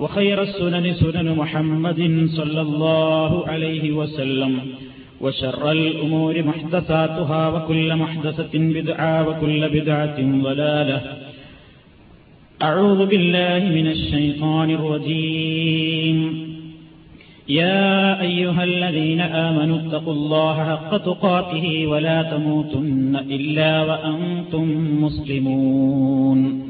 وخير السنن سنن محمد صلى الله عليه وسلم وشر الأمور محدثاتها وكل محدثة بدعة وكل بدعة ضلالة. أعوذ بالله من الشيطان الرجيم. يا أيها الذين آمنوا اتقوا الله حق تقاته ولا تموتن إلا وأنتم مسلمون.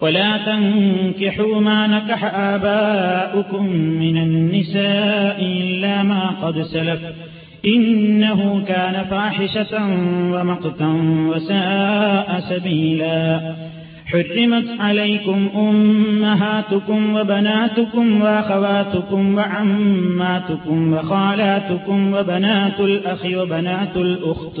ولا تنكحوا ما نكح آباؤكم من النساء إلا ما قد سلف. إنه كان فاحشة ومقتا وساء سبيلا. حرمت عليكم أمهاتكم وبناتكم وأخواتكم وعماتكم وخالاتكم وبنات الأخ وبنات الأخت.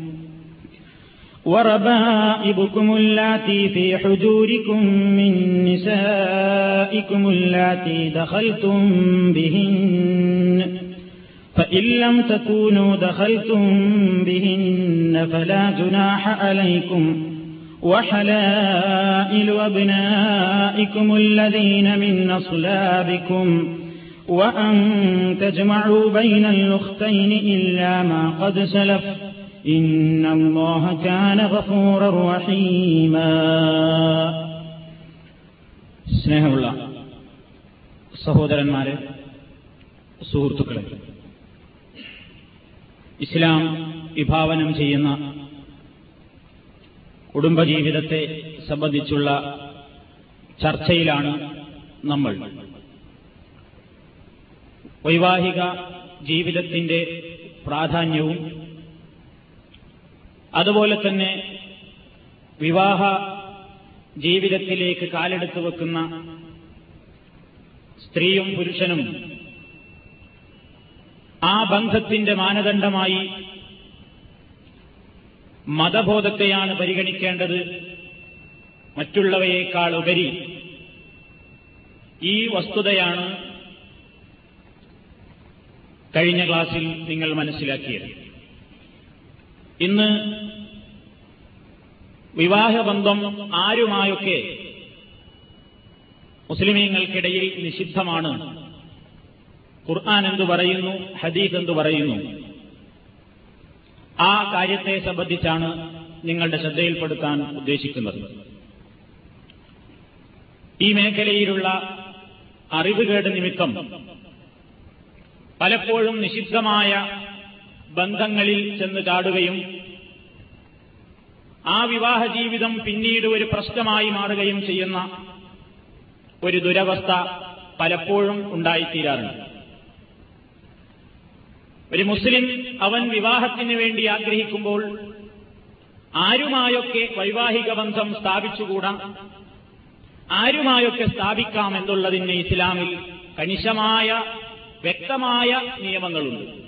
وربائبكم اللاتي في حجوركم من نسائكم اللاتي دخلتم بهن فإن لم تكونوا دخلتم بهن فلا جناح عليكم. وحلائل أبنائكم الذين من أصلابكم وأن تجمعوا بين الأختين إلا ما قد سلف. إن الله كان غفورا رحيما സ്നേഹമുള്ള സഹോദരന്മാരെ സുഹൃത്തുക്കളെ ഇസ്ലാം വിഭാവനം ചെയ്യുന്ന കുടുംബജീവിതത്തെ സംബന്ധിച്ചുള്ള ചർച്ചയിലാണ് നമ്മൾ വൈവാഹിക ജീവിതത്തിന്റെ പ്രാധാന്യവും അതുപോലെ തന്നെ വിവാഹ ജീവിതത്തിലേക്ക് കാലെടുത്തു വെക്കുന്ന സ്ത്രീയും പുരുഷനും ആ ബന്ധത്തിന്റെ മാനദണ്ഡമായി മതബോധത്തെയാണ് പരിഗണിക്കേണ്ടത്. മറ്റുള്ളവയേക്കാൾ ഉപരി ഈ വസ്തുതയാണ് കഴിഞ്ഞ ക്ലാസ്സിൽ നിങ്ങൾ മനസ്സിലാക്കിയത്. ഇന്ന് വിവാഹബന്ധം ആരുമായൊക്കെ മുസ്ലിമീങ്ങൾക്കിടയിൽ നിഷിദ്ധമാണ്? ഖുർആൻ എന്തു പറയുന്നു ഹദീഫ് എന്തു പറയുന്നു. ആ കാര്യത്തെ സംബന്ധിച്ചാണ് നിങ്ങളുടെ ശ്രദ്ധയിൽപ്പെടുത്താൻ ഉദ്ദേശിക്കുന്നത്. ഈ മേഖലയിലുള്ള അറിവുകേട് നിമിത്തം പലപ്പോഴും നിഷിദ്ധമായ ബന്ധങ്ങളിൽ ചെന്ന് ചാടുകയും ആ വിവാഹ ജീവിതം പിന്നീട് ഒരു പ്രശ്നമായി മാറുകയും ചെയ്യുന്ന ഒരു ദുരവസ്ഥ പലപ്പോഴും ഉണ്ടായിത്തീരാറുണ്ട്. ഒരു മുസ്ലിം അവൻ വിവാഹത്തിന് വേണ്ടി ആഗ്രഹിക്കുമ്പോൾ ആരുമായൊക്കെ വൈവാഹിക ബന്ധം സ്ഥാപിച്ചുകൂടാം? ആരുമായൊക്കെ സ്ഥാപിക്കാം എന്നുള്ളതിന് ഇസ്ലാമിൽ കണിശമായ വ്യക്തമായ നിയമങ്ങളുണ്ട്.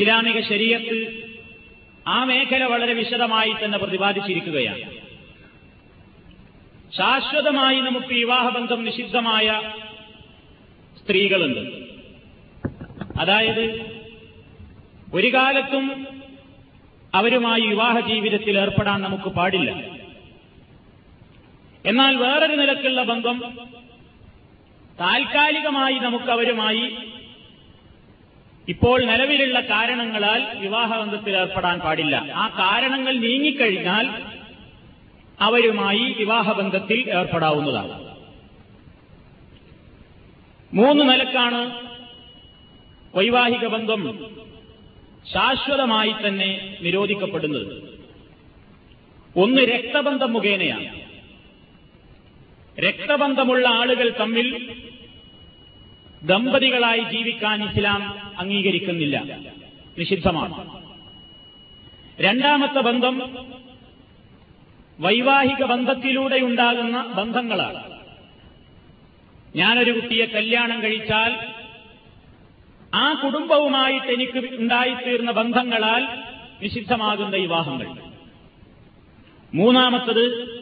ഇസ്ലാമിക ശരീരത്ത് ആ മേഖല വളരെ വിശദമായി തന്നെ പ്രതിപാദിച്ചിരിക്കുകയാണ്. ശാശ്വതമായി നമുക്ക് വിവാഹബന്ധം നിഷിദ്ധമായ സ്ത്രീകളുണ്ട്. അതായത് ഒരു കാലത്തും അവരുമായി വിവാഹ ജീവിതത്തിൽ ഏർപ്പെടാൻ നമുക്ക് പാടില്ല. എന്നാൽ വേറൊരു നിലക്കുള്ള ബന്ധം താൽക്കാലികമായി നമുക്ക് അവരുമായി ഇപ്പോൾ നിലവിലുള്ള കാരണങ്ങളാൽ വിവാഹബന്ധത്തിൽ ഏർപ്പെടാൻ പാടില്ല. ആ കാരണങ്ങൾ നീങ്ങിക്കഴിഞ്ഞാൽ അവരുമായി വിവാഹബന്ധത്തിൽ ഏർപ്പെടാവുന്നതാണ്. മൂന്ന് നിലക്കാണ് വൈവാഹിക ബന്ധം ശാശ്വതമായി തന്നെ നിരോധിക്കപ്പെടുന്നത്. ഒന്ന് രക്തബന്ധം മുഖേനയാണ്. രക്തബന്ധമുള്ള ആളുകൾ തമ്മിൽ ദമ്പതികളായി ജീവിക്കാൻ ഇസ്ലാം അംഗീകരിക്കുന്നില്ല. നിഷിദ്ധമാണ്. രണ്ടാമത്തെ ബന്ധം വൈവാഹിക ബന്ധത്തിലൂടെ ഉണ്ടാകുന്ന ബന്ധങ്ങളാണ്. ഞാനൊരു കുട്ടിയെ കല്യാണം കഴിച്ചാൽ ആ കുടുംബവുമായിട്ട് എനിക്ക് ഉണ്ടായിത്തീർന്ന ബന്ധങ്ങളാൽ നിഷിദ്ധമാകുന്ന വിവാഹങ്ങൾ. മൂന്നാമത്തത്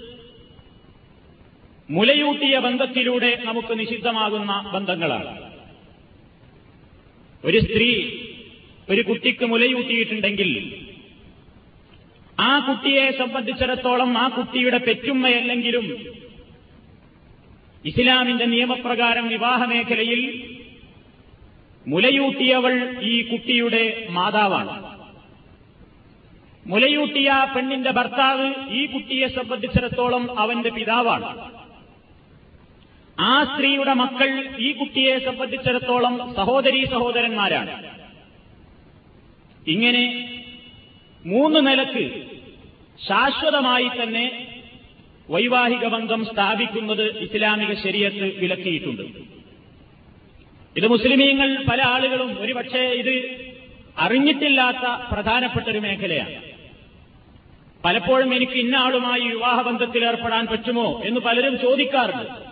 മുലയൂട്ടിയ ബന്ധത്തിലൂടെ നമുക്ക് നിഷിദ്ധമാകുന്ന ബന്ധങ്ങളാണ്. ഒരു സ്ത്രീ ഒരു കുട്ടിക്ക് മുലയൂട്ടിയിട്ടുണ്ടെങ്കിൽ ആ കുട്ടിയെ സംബന്ധിച്ചിടത്തോളം ആ കുട്ടിയുടെ പെറ്റുമ്മയല്ലെങ്കിലും ഇസ്ലാമിന്റെ നിയമപ്രകാരം വിവാഹമേഖലയിൽ മുലയൂട്ടിയവൾ ഈ കുട്ടിയുടെ മാതാവാണ്. മുലയൂട്ടിയ പെണ്ണിന്റെ ഭർത്താവ് ഈ കുട്ടിയെ സംബന്ധിച്ചിടത്തോളം അവന്റെ പിതാവാണ്. ആ സ്ത്രീയുടെ മക്കൾ ഈ കുട്ടിയെ സംബന്ധിച്ചിടത്തോളം സഹോദരീ സഹോദരന്മാരാണ്. ഇങ്ങനെ മൂന്ന് നിലയ്ക്ക് ശാശ്വതമായി തന്നെ വൈവാഹിക ബന്ധം സ്ഥാപിക്കുന്നത് ഇസ്ലാമിക ശരീരത്ത് വിലക്കിയിട്ടുണ്ട്. ഇത് മുസ്ലിമീങ്ങൾ പല ആളുകളും ഒരുപക്ഷെ ഇത് അറിഞ്ഞിട്ടില്ലാത്ത പ്രധാനപ്പെട്ട ഒരു മേഖലയാണ്. പലപ്പോഴും എനിക്ക് ഇന്ന ആളുമായി വിവാഹബന്ധത്തിൽ ഏർപ്പെടാൻ പറ്റുമോ എന്ന് പലരും ചോദിക്കാറുണ്ട്.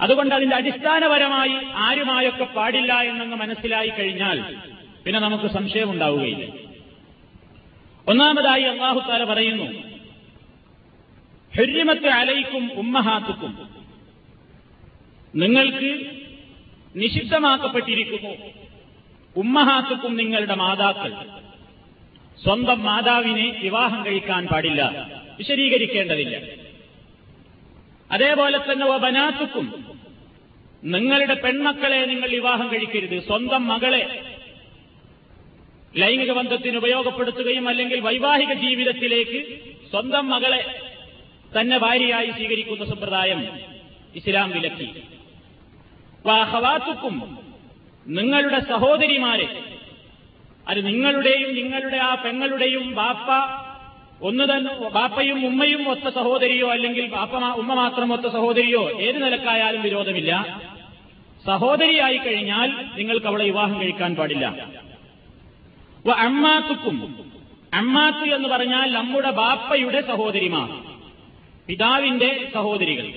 അതുകൊണ്ട് അതിന്റെ അടിസ്ഥാനപരമായി ആരുമായൊക്കെ പാടില്ല എന്നങ്ങ് മനസ്സിലായി കഴിഞ്ഞാൽ പിന്നെ നമുക്ക് സംശയമുണ്ടാവുകയില്ല. ഒന്നാമതായി അള്ളാഹുത്താല പറയുന്നു ഹെരിമത്ത് അലയിക്കും ഉമ്മഹാത്തുക്കും. നിങ്ങൾക്ക് നിഷിദ്ധമാക്കപ്പെട്ടിരിക്കുന്നു ഉമ്മഹാത്തുക്കും നിങ്ങളുടെ മാതാക്കൾ. സ്വന്തം മാതാവിനെ വിവാഹം കഴിക്കാൻ പാടില്ല വിശദീകരിക്കേണ്ടതില്ല. അതേപോലെ തന്നെ വബനാത്തുക്കും നിങ്ങളുടെ പെൺമക്കളെ നിങ്ങൾ വിവാഹം കഴിക്കരുത്. സ്വന്തം മകളെ ലൈംഗിക ബന്ധത്തിന് ഉപയോഗപ്പെടുത്തുകയും അല്ലെങ്കിൽ വൈവാഹിക ജീവിതത്തിലേക്ക് സ്വന്തം മകളെ തന്നെ ഭാര്യയായി സ്വീകരിക്കുന്ന സമ്പ്രദായം ഇസ്ലാം വിലക്കി. വാഹവാത്തുക്കും നിങ്ങളുടെ സഹോദരിമാരെ അത് നിങ്ങളുടെയും നിങ്ങളുടെ ആ പെങ്ങളുടെയും ബാപ്പ ഒന്ന് തന്നെ ബാപ്പയും ഉമ്മയും ഒത്ത സഹോദരിയോ അല്ലെങ്കിൽ ബാപ്പ ഉമ്മ മാത്രം ഒത്ത സഹോദരിയോ ഏത് നിലക്കായാലും വിരോധമില്ല. സഹോദരിയായി കഴിഞ്ഞാൽ നിങ്ങൾക്ക് അവളെ വിവാഹം കഴിക്കാൻ പാടില്ല. അമ്മാത്തുക്കും അമ്മാത്ത് എന്ന് പറഞ്ഞാൽ നമ്മുടെ ബാപ്പയുടെ സഹോദരിമാർ പിതാവിന്റെ സഹോദരികൾ.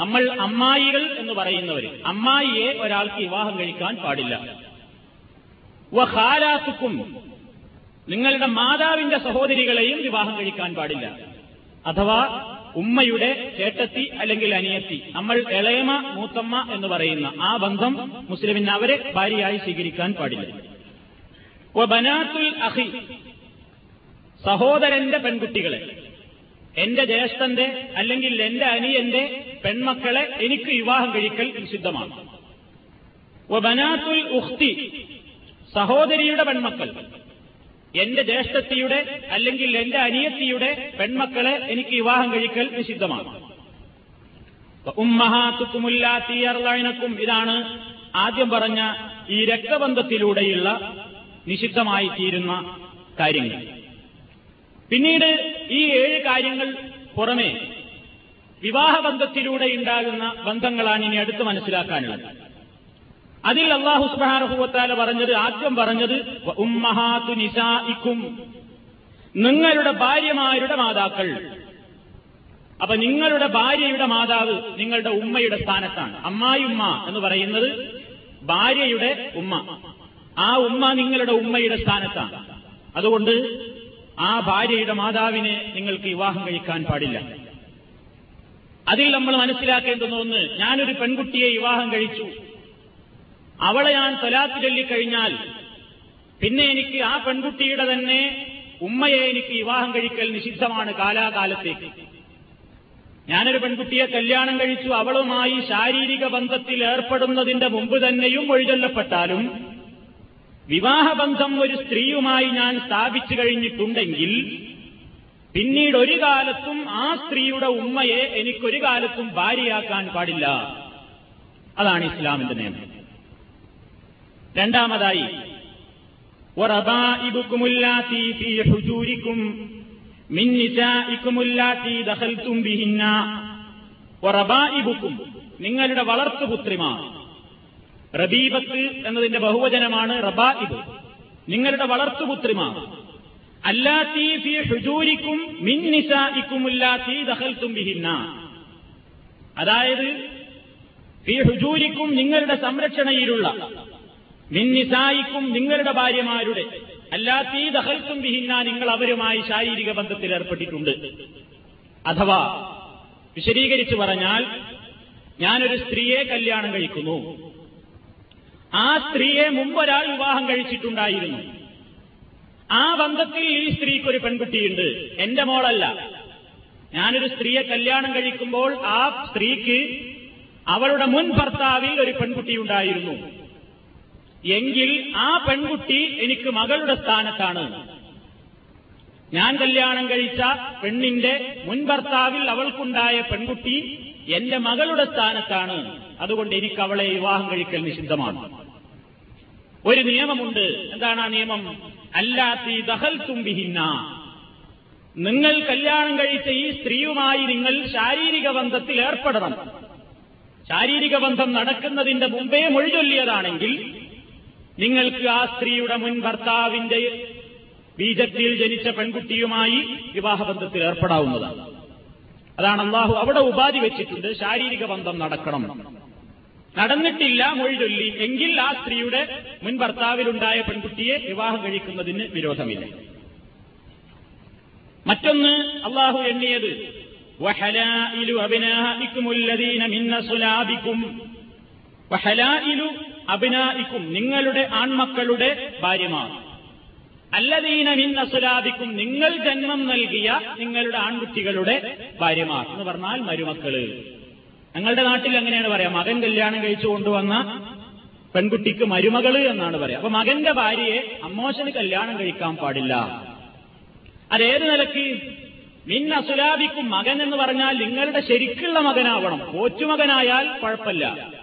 നമ്മൾ അമ്മായികൾ എന്ന് പറയുന്നവർ അമ്മായിയെ ഒരാൾക്ക് വിവാഹം കഴിക്കാൻ പാടില്ല. ഹാലാത്തുക്കും നിങ്ങളുടെ മാതാവിന്റെ സഹോദരികളെയും വിവാഹം കഴിക്കാൻ പാടില്ല. അഥവാ ഉമ്മയുടെ ചേട്ടത്തി അല്ലെങ്കിൽ അനിയത്തി നമ്മൾ എളയമ മൂത്തമ്മ എന്ന് പറയുന്ന ആ ബന്ധം മുസ്ലിമിന് അവരെ ഭാര്യയായി സ്വീകരിക്കാൻ പാടില്ല. ബനാത്തുൽ അഹി സഹോദരന്റെ പെൺകുട്ടികളെ എന്റെ ജ്യേഷ്ഠന്റെ അല്ലെങ്കിൽ എന്റെ അനിയന്റെ പെൺമക്കളെ എനിക്ക് വിവാഹം കഴിക്കൽ നിഷിദ്ധമാണ്. ബനാത്തുൽ ഉഖ്തി സഹോദരിയുടെ പെൺമക്കൾ എന്റെ ജ്യേഷ്ഠത്തിയുടെ അല്ലെങ്കിൽ എന്റെ അനിയത്തിയുടെ പെൺമക്കളെ എനിക്ക് വിവാഹം കഴിക്കൽ നിഷിദ്ധമാണ്. ഉമ്മഹാത്തുക്കുമുല്ലാത്തി അർലൈനക്കും ഇതാണ് ആദ്യം പറഞ്ഞ ഈ രക്തബന്ധത്തിലൂടെയുള്ള നിഷിദ്ധമായി തീരുന്ന കാര്യങ്ങൾ. പിന്നീട് ഈ ഏഴ് കാര്യങ്ങൾ പുറമെ വിവാഹബന്ധത്തിലൂടെ ഉണ്ടാകുന്ന ബന്ധങ്ങളാണ് ഇനി അടുത്ത് മനസ്സിലാക്കാനുള്ളത്. അതിൽ അള്ളാഹു സുബാനഹുവത്താല പറഞ്ഞത് ആദ്യം പറഞ്ഞത് ഉമ്മഹാത്തു നിസായിക്കും നിങ്ങളുടെ ഭാര്യമാരുടെ മാതാക്കൾ. അപ്പൊ നിങ്ങളുടെ ഭാര്യയുടെ മാതാവ് നിങ്ങളുടെ ഉമ്മയുടെ സ്ഥാനത്താണ്. അമ്മായിമ്മ എന്ന് പറയുന്നത് ഭാര്യയുടെ ഉമ്മ. ആ ഉമ്മ നിങ്ങളുടെ ഉമ്മയുടെ സ്ഥാനത്താണ്. അതുകൊണ്ട് ആ ഭാര്യയുടെ മാതാവിനെ നിങ്ങൾക്ക് വിവാഹം കഴിക്കാൻ പാടില്ല. അതിൽ നമ്മൾ മനസ്സിലാക്കേണ്ടുന്ന ഒന്ന് ഞാനൊരു പെൺകുട്ടിയെ വിവാഹം കഴിച്ചു. അവളെ ഞാൻ തൊലാത്ത് ചൊല്ലിക്കഴിഞ്ഞാൽ പിന്നെ എനിക്ക് ആ പെൺകുട്ടിയുടെ തന്നെ ഉമ്മയെ എനിക്ക് വിവാഹം കഴിക്കൽ നിഷിദ്ധമാണ് കാലാകാലത്തേക്ക്. ഞാനൊരു പെൺകുട്ടിയെ കല്യാണം കഴിച്ചു അവളുമായി ശാരീരിക ബന്ധത്തിൽ ഏർപ്പെടുന്നതിന്റെ മുമ്പ് തന്നെയും ഒഴിചൊല്ലപ്പെട്ടാലും വിവാഹബന്ധം ഒരു സ്ത്രീയുമായി ഞാൻ സ്ഥാപിച്ചു കഴിഞ്ഞിട്ടുണ്ടെങ്കിൽ പിന്നീട് ഒരു കാലത്തും ആ സ്ത്രീയുടെ ഉമ്മയെ എനിക്കൊരു കാലത്തും ഭാര്യയാക്കാൻ പാടില്ല. അതാണ് ഇസ്ലാമിന്റെ നിയമം. രണ്ടാമതായി നിങ്ങളുടെ വളർത്തുപുത്രിമാർ റബീബത്ത് എന്നതിന്റെ ബഹുവചനമാണ് റബായിബ് നിങ്ങളുടെ വളർത്തുപുത്രിമാർ അല്ലാത്തീ ഫി അതായത് ഫി നിങ്ങളുടെ സംരക്ഷണയിലുള്ള മിൻ നിസായിക്കും നിങ്ങളുടെ ഭാര്യമാരുടെ. അല്ലാത്തീ ദഹൽക്കും വിഹിന്ന നിങ്ങൾ അവരുമായി ശാരീരിക ബന്ധത്തിൽ ഏർപ്പെട്ടിട്ടുണ്ട്. അഥവാ വിശദീകരിച്ചു പറഞ്ഞാൽ ഞാനൊരു സ്ത്രീയെ കല്യാണം കഴിക്കുന്നു. ആ സ്ത്രീയെ മുമ്പൊരാൾ വിവാഹം കഴിച്ചിട്ടുണ്ടായിരുന്നു. ആ ബന്ധത്തിൽ ഈ സ്ത്രീക്ക് ഒരു പെൺകുട്ടിയുണ്ട്. എന്റെ മോളല്ല. ഞാനൊരു സ്ത്രീയെ കല്യാണം കഴിക്കുമ്പോൾ ആ സ്ത്രീക്ക് അവളുടെ മുൻ ഭർത്താവിൽ ഒരു പെൺകുട്ടിയുണ്ടായിരുന്നു എങ്കിൽ ആ പെൺകുട്ടി എനിക്ക് മകളുടെ സ്ഥാനത്താണ്. ഞാൻ കല്യാണം കഴിച്ച പെണ്ണിന്റെ മുൻ ഭർത്താവിൽ അവൾക്കുണ്ടായ പെൺകുട്ടി എന്റെ മകളുടെ സ്ഥാനത്താണ്. അതുകൊണ്ട് എനിക്ക് അവളെ വിവാഹം കഴിക്കൽ നിഷിദ്ധമാണ്. ഒരു നിയമമുണ്ട്. എന്താണ് ആ നിയമം? അല്ലാത്തി ദഹൽ തുമ്പിഹിന്ന നിങ്ങൾ കല്യാണം കഴിച്ച ഈ സ്ത്രീയുമായി നിങ്ങൾ ശാരീരിക ബന്ധത്തിൽ ഏർപ്പെടണം. ശാരീരിക ബന്ധം നടക്കുന്നതിന്റെ മുമ്പേ മൊഴിചൊല്ലിയതാണെങ്കിൽ നിങ്ങൾക്ക് ആ സ്ത്രീയുടെ മുൻ ഭർത്താവിന്റെ ബീജത്തിൽ ജനിച്ച പെൺകുട്ടിയുമായി വിവാഹബന്ധത്തിൽ ഏർപ്പെടാവുന്നതാണ്. അതാണ് അള്ളാഹു അവിടെ ഉപാധി വെച്ചിട്ടുണ്ട് ശാരീരിക ബന്ധം നടക്കണം. നടന്നിട്ടില്ല മൊഴി ചൊല്ലി എങ്കിൽ ആ സ്ത്രീയുടെ മുൻ ഭർത്താവിലുണ്ടായ പെൺകുട്ടിയെ വിവാഹം കഴിക്കുന്നതിന് വിരോധമില്ല. മറ്റൊന്ന് അള്ളാഹു എണ്ണിയത് വഹലായിലു അഭിനായിക്കും നിങ്ങളുടെ ആൺമക്കളുടെ ഭാര്യമാർ. അല്ലദീന മിന്ന സുലാബിക്കും നിങ്ങൾ ജന്മം നൽകിയ നിങ്ങളുടെ ആൺകുട്ടികളുടെ ഭാര്യമാർ എന്ന് പറഞ്ഞാൽ മരുമക്കൾ. ഞങ്ങളുടെ നാട്ടിൽ എങ്ങനെയാണ് പറയാം. മകൻ കല്യാണം കഴിച്ചു കൊണ്ടുവന്ന പെൺകുട്ടിക്ക് മരുമകൾ എന്നാണ് പറയാം. അപ്പൊ മകന്റെ ഭാര്യയെ അമ്മോശന് കല്യാണം കഴിക്കാൻ പാടില്ല. അതേത് നിലയ്ക്ക്? മിൻ മകൻ എന്ന് പറഞ്ഞാൽ നിങ്ങളുടെ ശരിക്കുള്ള മകനാവണം. കോച്ചുമകനായാൽ കുഴപ്പമില്ല.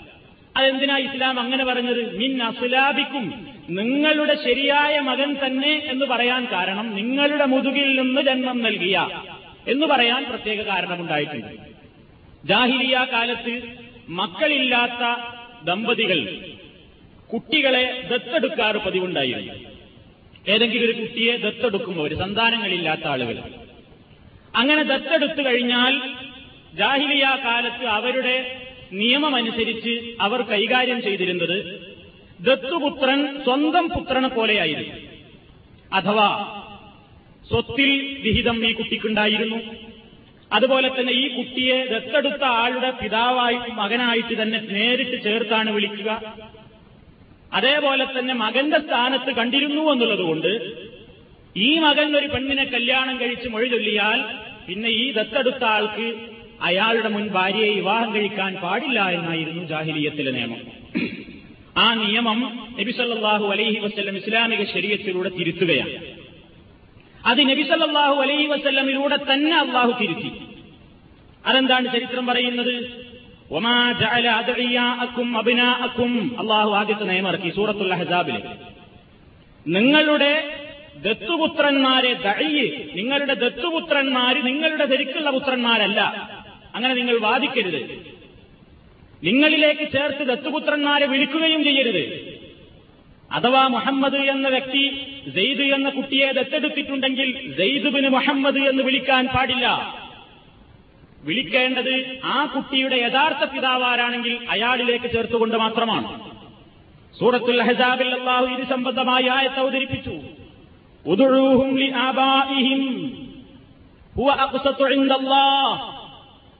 അതെന്തിനാ ഇസ്ലാം അങ്ങനെ പറഞ്ഞത്? മിൻ അസുലാബിക്കും. നിങ്ങളുടെ ശരിയായ മകൻ തന്നെ എന്ന് പറയാൻ കാരണം നിങ്ങളുടെ മുതുകിൽ നിന്ന് ജന്മം നൽകിയ എന്ന് പറയാൻ പ്രത്യേക കാരണമുണ്ടായിട്ടുണ്ട്. ജാഹിലിയ കാലത്ത് മക്കളില്ലാത്ത ദമ്പതികൾ കുട്ടികളെ ദത്തെടുക്കാറ് പതിവുണ്ടായിരുന്നു. ഏതെങ്കിലും ഒരു കുട്ടിയെ ദത്തെടുക്കുമ്പോൾ ഒരു സന്താനങ്ങളില്ലാത്ത ആളുകൾ. അങ്ങനെ ദത്തെടുത്തു കഴിഞ്ഞാൽ ജാഹിലിയ കാലത്ത് അവരുടെ നിയമമനുസരിച്ച് അവർ കൈകാര്യം ചെയ്തിരുന്നത് ദത്തുപുത്രൻ സ്വന്തം പുത്രനെ പോലെയായിരുന്നു. അഥവാ സ്വത്തിൽ വിഹിതം ഈ കുട്ടിക്കുണ്ടായിരുന്നു. അതുപോലെ തന്നെ ഈ കുട്ടിയെ ദത്തെടുത്ത ആളുടെ പിതാവായി മകനായിട്ട് തന്നെ നേരിട്ട് ചേർത്താണ് വിളിക്കുക. അതേപോലെ തന്നെ മകന്റെ സ്ഥാനത്ത് കണ്ടിരുന്നു എന്നുള്ളതുകൊണ്ട് ഈ മകൻ ഒരു പെണ്ണിനെ കല്യാണം കഴിച്ച് മൊഴി ചൊല്ലിയാൽ പിന്നെ ഈ ദത്തെടുത്ത ആൾക്ക് അയാളുടെ മുൻ ഭാര്യയെ വിവാഹം കഴിക്കാൻ പാടില്ല എന്നായിരുന്നു ജാഹിലിയത്തിലെ നിയമം. ആ നിയമം നബിസല്ലാഹു അലൈഹി വസ്ല്ലം ഇസ്ലാമിക ശരീരത്തിലൂടെ തിരുത്തുകയാണ്. അത് നബിസല്ലാഹു അലൈഹി വസ്ല്ലമിലൂടെ തന്നെ അള്ളാഹു തിരുത്തി. അതെന്താണ് ചരിത്രം പറയുന്നത്? അള്ളാഹു ആദ്യത്തെ നിയമറക്കി സൂറത്തുള്ള അഹ്സാബിൽ നിങ്ങളുടെ ദത്തുപുത്രന്മാരെ ദഅയ്യ് നിങ്ങളുടെ ദത്തുപുത്രന്മാര് നിങ്ങളുടെ ശരിക്കുള്ള പുത്രന്മാരല്ല. അങ്ങനെ നിങ്ങൾ വാദിക്കരുത്. നിങ്ങളിലേക്ക് ചേർത്ത് ദത്തുപുത്രന്മാരെ വിളിക്കുകയും ചെയ്യരുത്. അഥവാ മുഹമ്മദ് എന്ന വ്യക്തി സെയ്ദ് എന്ന കുട്ടിയെ ദത്തെടുത്തിട്ടുണ്ടെങ്കിൽ സെയ്ദുബിന് മുഹമ്മദ് എന്ന് വിളിക്കാൻ പാടില്ല. വിളിക്കേണ്ടത് ആ കുട്ടിയുടെ യഥാർത്ഥ പിതാവാരാണെങ്കിൽ അയാളിലേക്ക് ചേർത്തുകൊണ്ട് മാത്രമാണ്. സൂറത്തുൽ ഹജാബിൽ അള്ളാഹു ഇത് സംബന്ധമായി ആയത്ത് അവതരിപ്പിച്ചു. ഉദുഴൂഹും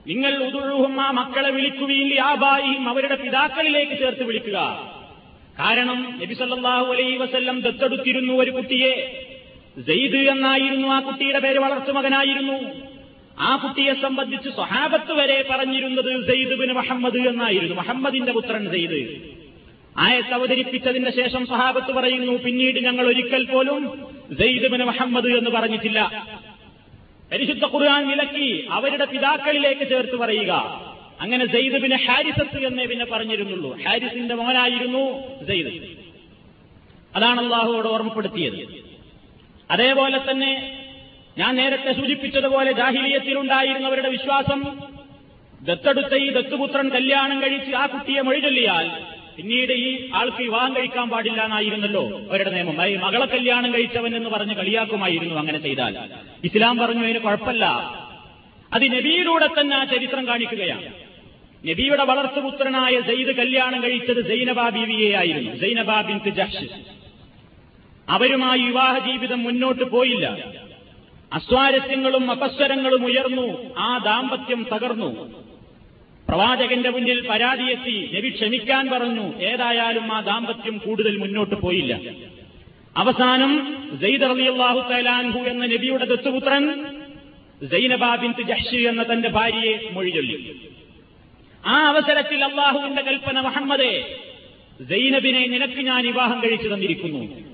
നിങ്ങൾ ഉദുഴുഹും ആ മക്കളെ വിളിക്കുകയും ലിആബാഇഹിം അവരുടെ പിതാക്കളിലേക്ക് ചേർത്ത് വിളിക്കുക. കാരണം നബി സല്ലല്ലാഹു അലൈഹി വസല്ലം ദത്തെടുത്തിരുന്നു ഒരു കുട്ടിയെ. സെയ്ദ് എന്നായിരുന്നു ആ കുട്ടിയുടെ പേര് വളർത്തുമകനായിരുന്നു. ആ കുട്ടിയെ സംബന്ധിച്ച് സ്വഹാബത്ത് വരെ പറഞ്ഞിരുന്നത് സെയ്ദ് ബിൻ മുഹമ്മദ് എന്നായിരുന്നു. മുഹമ്മദിന്റെ പുത്രൻ സെയ്ദ് ആയത്ത് അവതരിപ്പിച്ചതിന്റെ ശേഷം സ്വഹാബത്ത് പറയുന്നു പിന്നീട് ഞങ്ങൾ ഒരിക്കൽ പോലും സെയ്ദ് ബിൻ മുഹമ്മദ് എന്ന് പറഞ്ഞിട്ടില്ല. പരിശുദ്ധ ഖുർആൻ വിലക്കി അവരുടെ പിതാക്കളിലേക്ക് ചേർത്ത് പറയുക. അങ്ങനെ സെയ്ദ് പിന്നെ ഹാരിസത്ത് എന്നേ പിന്നെ പറഞ്ഞിരുന്നുള്ളൂ. ഹാരിസിന്റെ മോനായിരുന്നു സെയ്ദ് അതാണ് അള്ളാഹുവോട് ഓർമ്മപ്പെടുത്തിയത്. അതേപോലെ തന്നെ ഞാൻ നേരത്തെ സൂചിപ്പിച്ചതുപോലെ ജാഹിലിയത്തിലുണ്ടായിരുന്നവരുടെ വിശ്വാസം ദത്തെടുത്ത ഈ ദത്തുപുത്രൻ കല്യാണം കഴിച്ച് ആ കുട്ടിയെ മൊഴിചൊല്ലിയാൽ പിന്നീട് ഈ ആൾക്ക് വിവാഹം കഴിക്കാൻ പാടില്ല എന്നായിരുന്നല്ലോ. അവരുടെ നിയമം. ഈ മകളെ കല്യാണം കഴിച്ചവൻ എന്ന് പറഞ്ഞ് കളിയാക്കുമായിരുന്നു അങ്ങനെ ചെയ്താൽ. ഇസ്ലാം പറഞ്ഞു അതിന് കുഴപ്പമില്ല. അത് നബിയിലൂടെ തന്നെ ആ ചരിത്രം കാണിക്കുകയാണ്. നബിയുടെ വളർത്തുപുത്രനായ സെയ്ദ് കല്യാണം കഴിച്ചത് സൈനബാ ബീവിയെയായിരുന്നു സൈനബാ ബിൻ ജഷ് അവരുമായി വിവാഹ ജീവിതം മുന്നോട്ട് പോയില്ല. അസ്വാരസ്യങ്ങളും അപസ്വരങ്ങളും ഉയർന്നു. ആ ദാമ്പത്യം തകർന്നു. പ്രവാചകന്റെ മുന്നിൽ പരാതിയെത്തി നബി ക്ഷമിക്കാൻ പറഞ്ഞു. ഏതായാലും ആ ദാമ്പത്യം കൂടുതൽ മുന്നോട്ട് പോയില്ല. അവസാനം സെയ്ദ് അലിയല്ലാഹു തലാൻഹു എന്ന നബിയുടെ ദത്തുപുത്രൻ ജൈനബാബിൻ ജഷി എന്ന തന്റെ ഭാര്യയെ മൊഴിചൊല്ലി. ആ അവസരത്തിൽ അള്ളാഹുവിന്റെ കൽപ്പന മുഹമ്മദേ സൈനബിനെ നിനക്ക് ഞാൻ വിവാഹം കഴിച്ചു തന്നിരിക്കുന്നു.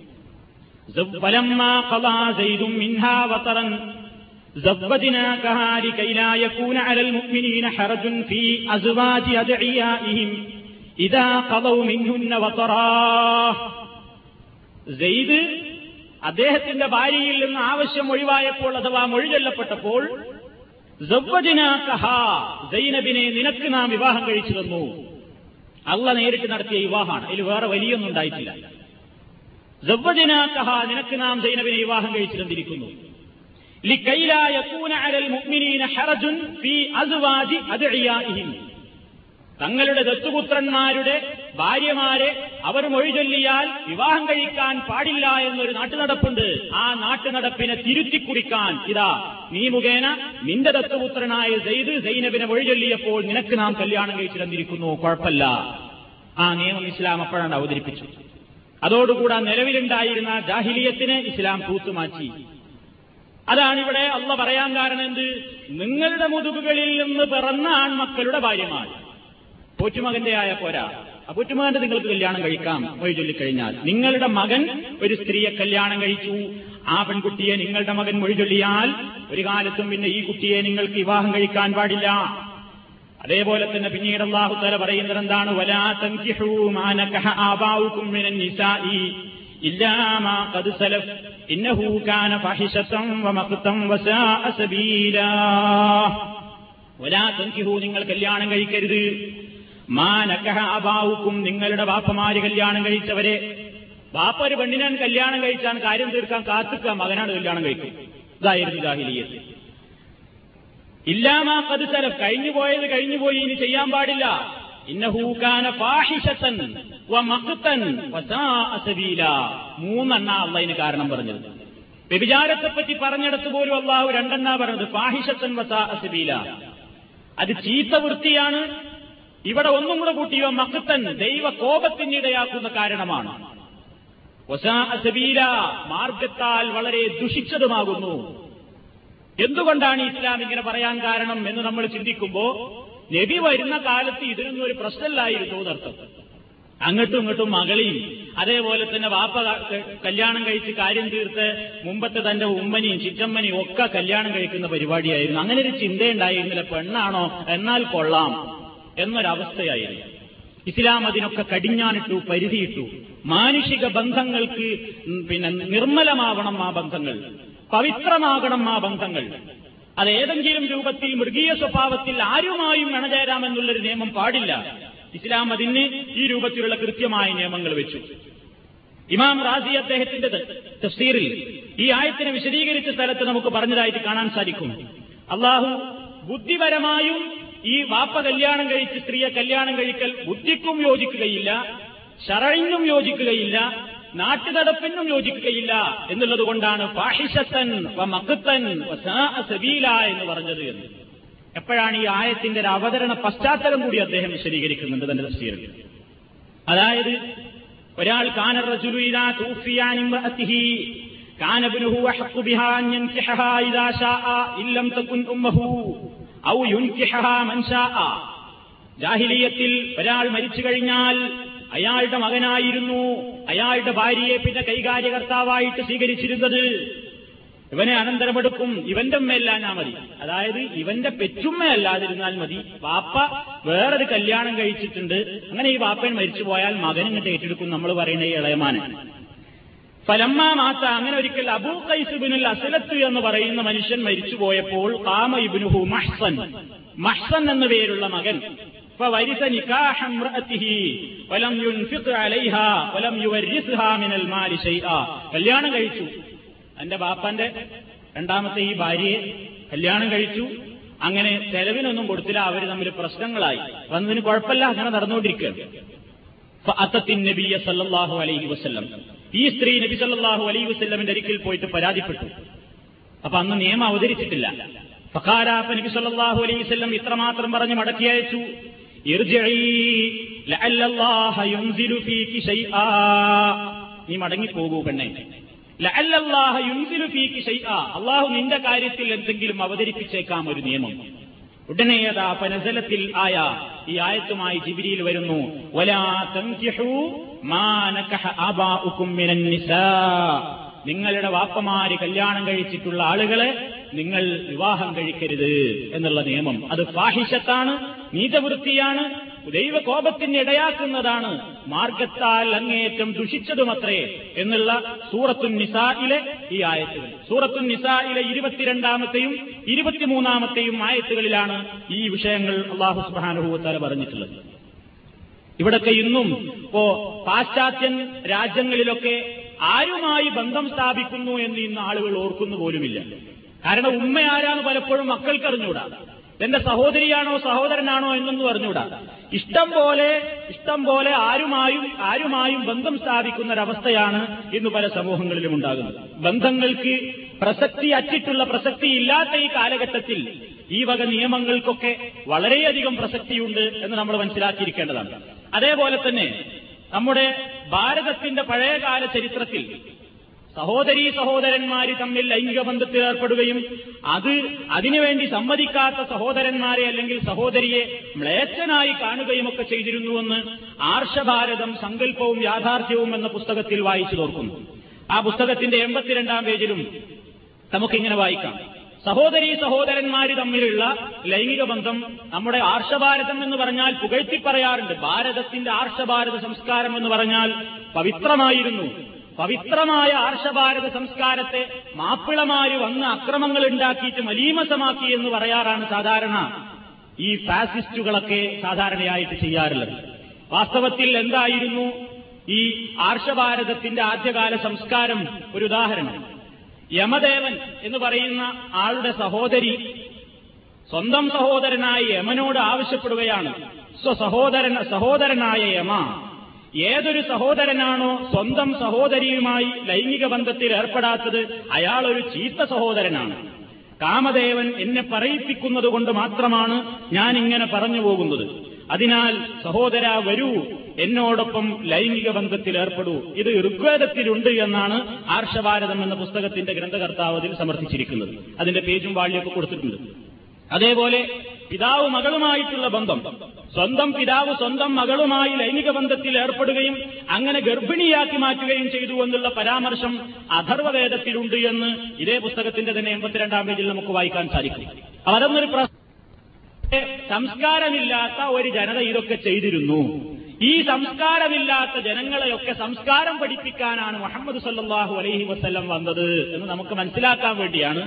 فلما قضى زيد منها وطرا زوجناكها لكي لا يكون على المؤمنين حرج في أزواج أدعيائهم إذا قضوا منهن وطرا സെയ്ദ് അദ്ദേഹത്തിന്റെ ഭാര്യയിൽ നിന്ന് ആവശ്യം ഒഴിവായപ്പോൾ അഥവാ മൊഴി ചൊല്ലപ്പെട്ടപ്പോൾ സൈനബിനെ നിനക്ക് നാം വിവാഹം കഴിച്ചു തന്നു അള്ള നേരിട്ട് നടത്തിയ വിവാഹമാണ് അതിൽ വേറെ വലിയൊന്നും ഉണ്ടായിട്ടില്ല സവ്വജനാക്കഹ നിനക്ക് നാം സൈനബിനെ വിവാഹം കഴിച്ചു തന്നിരിക്കുന്നു തങ്ങളുടെ ദത്തുപുത്രന്മാരുടെ ഭാര്യമാരെ അവർ മൊഴി ചൊല്ലിയാൽ വിവാഹം കഴിക്കാൻ പാടില്ല എന്നൊരു നാട്ടുനടപ്പുണ്ട്. ആ നാട്ടുനടപ്പിനെ തിരുത്തിക്കുറിക്കാൻ ഇതാ നീ മുഖേന നിന്റെ ദത്തുപുത്രനായ സെയ്ദ് സൈനബിനെ മൊഴി ചൊല്ലിയപ്പോൾ നിനക്ക് നാം കല്യാണം കഴിച്ചു തന്നിരിക്കുന്നു കുഴപ്പമില്ല. ആ നിയമം ഇസ്ലാം അപ്പോഴാണ് അവതരിപ്പിച്ചു അതോടുകൂടെ നിലവിലുണ്ടായിരുന്ന ജാഹിലിയത്തിനെ ഇസ്ലാം തൂത്തുമാറ്റി അതാണ് ഇവിടെ അള്ള പറയാൻ കാരണം എന്ത്? നിങ്ങളുടെ മുതുകുകളിൽ നിന്ന് പിറന്ന ആൺമക്കളുടെ ഭാര്യമാർ പോറ്റുമകന്റെ ആയ പോരാ. ആ പോറ്റുമകന്റെ നിങ്ങൾക്ക് കല്യാണം കഴിക്കാം വഴി ചൊല്ലിക്കഴിഞ്ഞാൽ നിങ്ങളുടെ മകൻ ഒരു സ്ത്രീയെ കല്യാണം കഴിച്ചു. ആ പെൺകുട്ടിയെ നിങ്ങളുടെ മകൻ മൊഴി ചൊല്ലിയാൽ ഒരു കാലത്തും പിന്നെ ഈ കുട്ടിയെ നിങ്ങൾക്ക് വിവാഹം കഴിക്കാൻ പാടില്ല. അതേപോലെ തന്നെ പിന്നീട് അള്ളാഹു തല പറയുന്നത് എന്താണ് വലാ തൻകിഹൂ മാനകഹ ആബാവുക്കും മിനൻ നിസാഇ. സലഫ് നിങ്ങൾ കല്യാണം കഴിക്കരുത്. മാനക്കഹ അബാവുക്കും നിങ്ങളുടെ ബാപ്പമാര് കല്യാണം കഴിച്ചവരെ. ബാപ്പ ഒരു പെണ്ണിനാൻ കല്യാണം കഴിച്ചാൻ കാര്യം തീർക്കാൻ കാത്തുക്ക മകനാണ് കല്യാണം കഴിക്കും. ഇതായിരുന്നു ജാഹിലിയത്ത്. ഇല്ലാമാ കതുസലം കഴിഞ്ഞു പോയത് കഴിഞ്ഞു പോയി ഇനി ചെയ്യാൻ പാടില്ല. ഇന്നഹൂക്കാന സബീല മൂന്നെണ്ണ അള്ളതിന് കാരണം പറഞ്ഞത്. വ്യഭിചാരത്തെപ്പറ്റി പറഞ്ഞിടത്ത് പോലും അള്ളാഹു രണ്ടെണ്ണ പറഞ്ഞത്. ഫാഹിഷത്തൻ വസാ അസബീല അത് ചീത്ത വൃത്തിയാണ്. ഇവിടെ ഒന്നും കൂടെ കൂട്ടിയോ മക്കത്തൻ ദൈവ കോപത്തിനിടയാക്കുന്ന കാരണമാണ്. വസാ അസബീല മാർഗത്താൽ വളരെ ദുഷിച്ചതുമാകുന്നു. എന്തുകൊണ്ടാണ് ഇസ്ലാം ഇങ്ങനെ പറയാൻ കാരണം എന്ന് നമ്മൾ ചിന്തിക്കുമ്പോ നബി വരുന്ന കാലത്ത് ഇതിനൊന്നും ഒരു പ്രശ്നമില്ലായിരുന്നു എന്നർത്ഥം. അങ്ങോട്ടും ഇങ്ങോട്ടും മകളെയും അതേപോലെ തന്നെ വാപ്പ കല്യാണം കഴിച്ച് കാര്യം തീർത്ത് മുമ്പത്തെ തന്റെ ഉമ്മനെയും ചിറ്റമ്മനെയും ഒക്കെ കല്യാണം കഴിക്കുന്ന പരിപാടിയായിരുന്നു. അങ്ങനെ ഒരു ചിന്തയുണ്ടായിരുന്നില്ല പെണ്ണാണോ? എന്നാൽ കൊള്ളാം എന്നൊരവസ്ഥയായിരുന്നു. ഇസ്ലാം അതിനൊക്കെ കടിഞ്ഞാനിട്ടു പരിധിയിട്ടു. മാനുഷിക ബന്ധങ്ങൾക്ക് പിന്നെ നിർമ്മലമാവണം ആ ബന്ധങ്ങൾ. പവിത്രമാകണം ആ ബന്ധങ്ങൾ. അത് ഏതെങ്കിലും രൂപത്തിൽ മൃഗീയ സ്വഭാവത്തിൽ ആരുമായും ഇണചേരാമെന്നുള്ളൊരു നിയമം പാടില്ല. ഇസ്ലാം അതിന് ഈ രൂപത്തിലുള്ള കൃത്യമായ നിയമങ്ങൾ വെച്ചു. ഇമാം റാസി അദ്ദേഹത്തിന്റെ തഫ്സീറിൽ ഈ ആയത്തിനെ വിശദീകരിച്ച സ്ഥലത്ത് നമുക്ക് പറഞ്ഞതായിട്ട് കാണാൻ സാധിക്കും. അള്ളാഹു ബുദ്ധിപരമായും ഈ വാപ്പ കല്യാണം കഴിച്ച് സ്ത്രീയെ കല്യാണം കഴിക്കൽ ബുദ്ധിക്കും യോജിക്കുകയില്ല ശരണിനും യോജിക്കുകയില്ല നാട്ടുതടപ്പിനും യോജിക്കുകയില്ല എന്നുള്ളത് കൊണ്ടാണ് ഫാഹിഷത്തൻ സബീല എന്ന് പറഞ്ഞത് എന്ന്. എപ്പോഴാണ് ഈ ആയത്തിന്റെ ഒരു അവതരണ പശ്ചാത്തലം കൂടി അദ്ദേഹം വിശദീകരിക്കുന്നുണ്ട് തന്റെ തഫ്സീറിൽ. അതായത് ഒരാൾ ജാഹിലിയത്തിൽ ഒരാൾ മരിച്ചു കഴിഞ്ഞാൽ അയാളുടെ മകനായിരുന്നു അയാളുടെ ഭാര്യയെ പിന്നെ കൈകാര്യകർത്താവായിട്ട് സ്വീകരിച്ചിരുന്നത് ഇവനെ അനന്തരമെടുക്കും ഇവന്റെ ഉമ്മയല്ലാഞ്ഞാ മതി അതായത് ഇവന്റെ പെറ്റുമ്മ അല്ലാതിരുന്നാൽ മതി വാപ്പ വേറൊരു കല്യാണം കഴിച്ചിട്ടുണ്ട് അങ്ങനെ ഈ വാപ്പൻ മരിച്ചു പോയാൽ മകൻ ഇങ്ങോട്ട് ഏറ്റെടുക്കും നമ്മൾ പറയുന്ന ഈ ഇളയമാന് ഫലമ്മ മാത്ത അങ്ങനെ ഒരിക്കൽ അബൂ കൈസുബിനുൽ അസലത്ത് എന്ന് പറയുന്ന മനുഷ്യൻ മരിച്ചു പോയപ്പോൾ കാമ ഇബിനുഹു മഹ്സൻ മഹ്സൻ എന്ന പേരുള്ള മകൻ فورث نكاح امرأته ولم ينفق عليها ولم يورثها من المال شيئا കല്യാണം കഴിച്ചു എന്റെ ബാപ്പന്റെ രണ്ടാമത്തെ ഈ ഭാര്യയെ കല്യാണം കഴിച്ചു. അങ്ങനെ ചെലവിനൊന്നും കൊടുത്തില്ല. അവർ തമ്മിൽ പ്രശ്നങ്ങളായി. വന്നതിന് കുഴപ്പമില്ല. അങ്ങനെ നടന്നുകൊണ്ടിരിക്കുകയാണ്. നബിയ അലൈഹി വസ്ല്ലം. ഈ സ്ത്രീ നബി സല്ലാഹു അലൈഹി വസ്ല്ലമിന്റെ അരിക്കിൽ പോയിട്ട് പരാതിപ്പെട്ടു. അപ്പൊ അന്ന് നിയമം അവതരിച്ചിട്ടില്ല. ഫഖാരാപ്പ നബി സല്ലാഹു അലൈഹി വസ്ല്ലം ഇത്രമാത്രം പറഞ്ഞ് മടക്കി അയച്ചു. നീ മടങ്ങിപ്പോകൂ പെണ്ണെ. അള്ളാഹു നിന്റെ കാര്യത്തിൽ എന്തെങ്കിലും അവതരിപ്പിച്ചേക്കാം ഒരു നിയമം. ഉടനെ അതാ പനസലത്തിൽ ആയ ഈ ആയത്തുമായി ജിബിരിയിൽ വരുന്നു. നിങ്ങളുടെ വാപ്പമാര് കല്യാണം കഴിച്ചിട്ടുള്ള ആളുകളെ നിങ്ങൾ വിവാഹം കഴിക്കരുത് എന്നുള്ള നിയമം. അത് ഫാഹിഷത്താണ് നീതവൃത്തിയാണ് ദൈവകോപത്തിന് ഇടയാക്കുന്നതാണ് മാർഗത്താൽ അങ്ങേയറ്റം ദുഷിച്ചതുമത്രേ എന്നുള്ള സൂറത്തുൻ നിസായിലെ ഈ ആയത്തുകൾ. സൂറത്തുൻ നിസായിലെ ഇരുപത്തിരണ്ടാമത്തെയും ഇരുപത്തിമൂന്നാമത്തെയും ആയത്തുകളിലാണ് ഈ വിഷയങ്ങൾ അള്ളാഹു സുബാനുഭവത്താല പറഞ്ഞിട്ടുള്ളത്. ഇവിടൊക്കെ ഇന്നും ഇപ്പോ പാശ്ചാത്യൻ രാജ്യങ്ങളിലൊക്കെ ആരുമായി ബന്ധം സ്ഥാപിക്കുന്നു എന്ന് ഇന്ന് ആളുകൾ ഓർക്കുന്നു പോലുമില്ല. കാരണം ഉമ്മ ആരാന്ന് പലപ്പോഴും മക്കൾക്ക് അറിഞ്ഞൂടാ എന്റെ സഹോദരിയാണോ സഹോദരനാണോ എന്നൊന്നും പറഞ്ഞുകൂടാ ഇഷ്ടം പോലെ ഇഷ്ടം പോലെ ആരുമായും ആരുമായും ബന്ധം സ്ഥാപിക്കുന്ന ഒരവസ്ഥയാണ് ഇന്ന് പല സമൂഹങ്ങളിലും ഉണ്ടാകുന്നത്. ബന്ധങ്ങൾക്ക് പ്രസക്തി അറ്റിട്ടുള്ള പ്രസക്തി ഇല്ലാത്ത ഈ കാലഘട്ടത്തിൽ ഈ വക നിയമങ്ങൾക്കൊക്കെ വളരെയധികം പ്രസക്തിയുണ്ട് എന്ന് നമ്മൾ മനസ്സിലാക്കിയിരിക്കേണ്ടതാണ്. അതേപോലെ തന്നെ നമ്മുടെ ഭാരതത്തിന്റെ പഴയകാല ചരിത്രത്തിൽ സഹോദരീ സഹോദരന്മാര് തമ്മിൽ ലൈംഗിക ബന്ധത്തിൽ ഏർപ്പെടുകയും അത് അതിനുവേണ്ടി സമ്മതിക്കാത്ത സഹോദരന്മാരെ അല്ലെങ്കിൽ സഹോദരിയെ മ്ലേച്ഛനായി കാണുകയും ഒക്കെ ചെയ്തിരുന്നുവെന്ന് ആർഷഭാരതം സങ്കല്പവും യാഥാർത്ഥ്യവും എന്ന പുസ്തകത്തിൽ വായിച്ചു തോർക്കുന്നു. ആ പുസ്തകത്തിന്റെ എൺപത്തിരണ്ടാം പേജിലും നമുക്കിങ്ങനെ വായിക്കാം. സഹോദരീ സഹോദരന്മാര് തമ്മിലുള്ള ലൈംഗിക ബന്ധം നമ്മുടെ ആർഷഭാരതം എന്ന് പറഞ്ഞാൽ പുകഴ്ത്തി പറയാറുണ്ട് ഭാരതത്തിന്റെ ആർഷഭാരത സംസ്കാരം എന്ന് പറഞ്ഞാൽ പവിത്രമായിരുന്നു. പവിത്രമായ ആർഷഭാരത സംസ്കാരത്തെ മാപ്പിളമാര് വന്ന് അക്രമങ്ങൾ ഉണ്ടാക്കിയിട്ട് മലീമസമാക്കി എന്ന് പറയാറാണ് സാധാരണ ഈ ഫാസിസ്റ്റുകളൊക്കെ സാധാരണയായിട്ട് ചെയ്യാറുള്ളത്. വാസ്തവത്തിൽ എന്തായിരുന്നു ഈ ആർഷഭാരതത്തിന്റെ ആദ്യകാല സംസ്കാരം? ഒരു ഉദാഹരണം. യമദേവൻ എന്ന് പറയുന്ന ആളുടെ സഹോദരി സ്വന്തം സഹോദരനായ യമനോട് ആവശ്യപ്പെടുകയാണ്. സ്വസഹോദരൻ സഹോദരനായ യമ ഏതൊരു സഹോദരനാണോ സ്വന്തം സഹോദരിയുമായി ലൈംഗിക ബന്ധത്തിൽ ഏർപ്പെടാത്തത് അയാൾ ഒരു ചീത്ത സഹോദരനാണ്. കാമദേവൻ എന്നെ പറയിപ്പിക്കുന്നത് കൊണ്ട് മാത്രമാണ് ഞാൻ ഇങ്ങനെ പറഞ്ഞു പോകുന്നത്. അതിനാൽ സഹോദര വരൂ. എന്നോടൊപ്പം ലൈംഗിക ബന്ധത്തിൽ ഏർപ്പെടൂ. ഇത് ഋഗ്വേദത്തിലുണ്ട് എന്നാണ് ആർഷഭാരതം എന്ന പുസ്തകത്തിന്റെ ഗ്രന്ഥകർത്താവ് അതിൽ സമർത്ഥിച്ചിരിക്കുന്നത്. അതിന്റെ പേജും വാള്യൊക്കെ കൊടുത്തിട്ടുണ്ട്. അതേപോലെ പിതാവ് മകളുമായിട്ടുള്ള ബന്ധം. സ്വന്തം പിതാവ് സ്വന്തം മകളുമായി ലൈംഗിക ബന്ധത്തിൽ ഏർപ്പെടുകയും അങ്ങനെ ഗർഭിണിയാക്കി മാറ്റുകയും ചെയ്തു എന്നുള്ള പരാമർശം അഥർവവേദത്തിലുണ്ട് എന്ന് ഇതേ പുസ്തകത്തിന്റെ തന്നെ എൺപത്തിരണ്ടാം പേജിൽ നമുക്ക് വായിക്കാൻ സാധിക്കും. അതൊന്നൊരു സംസ്കാരമില്ലാത്ത ഒരു ജനത ഇതൊക്കെ ചെയ്തിരുന്നു. ഈ സംസ്കാരമില്ലാത്ത ജനങ്ങളെയൊക്കെ സംസ്കാരം പഠിപ്പിക്കാനാണ് മുഹമ്മദ് സല്ലാഹു അലൈഹി വസ്ല്ലം വന്നത് എന്ന് നമുക്ക് മനസ്സിലാക്കാൻ വേണ്ടിയാണ്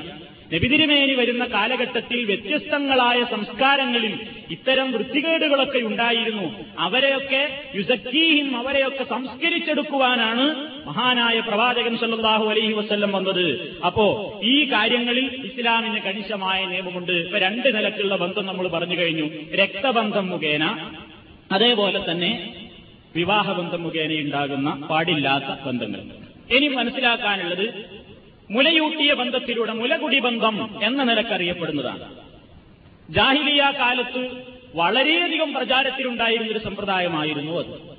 നബിതിരുമേനി വരുന്ന കാലഘട്ടത്തിൽ വ്യത്യസ്തങ്ങളായ സംസ്കാരങ്ങളിൽ ഇത്തരം വൃത്തികേടുകളൊക്കെ ഉണ്ടായിരുന്നു. അവരെയൊക്കെ യുസക്കീഹിം അവരെയൊക്കെ സംസ്കരിച്ചെടുക്കുവാനാണ് മഹാനായ പ്രവാചകൻ സല്ലാഹു അലൈഹി വസ്ല്ലം വന്നത്. അപ്പോ ഈ കാര്യങ്ങളിൽ ഇസ്ലാമിന് കണിശമായ നിയമമുണ്ട്. ഇപ്പൊ രണ്ട് നിലക്കുള്ള ബന്ധം നമ്മൾ പറഞ്ഞു കഴിഞ്ഞു. രക്തബന്ധം മുഖേന അതേപോലെ തന്നെ വിവാഹബന്ധം മുഖേന ഉണ്ടാകുന്ന പാടില്ലാത്ത ബന്ധങ്ങൾ. ഇനി മനസ്സിലാക്കാനുള്ളത് മുലയൂട്ടിയ ബന്ധത്തിലൂടെ മുലകുടി ബന്ധം എന്ന നിലക്കറിയപ്പെടുന്നതാണ്. ജാഹിലിയ കാലത്ത് വളരെയധികം പ്രചാരത്തിലുണ്ടായിരുന്ന ഒരു സമ്പ്രദായമായിരുന്നു അത്.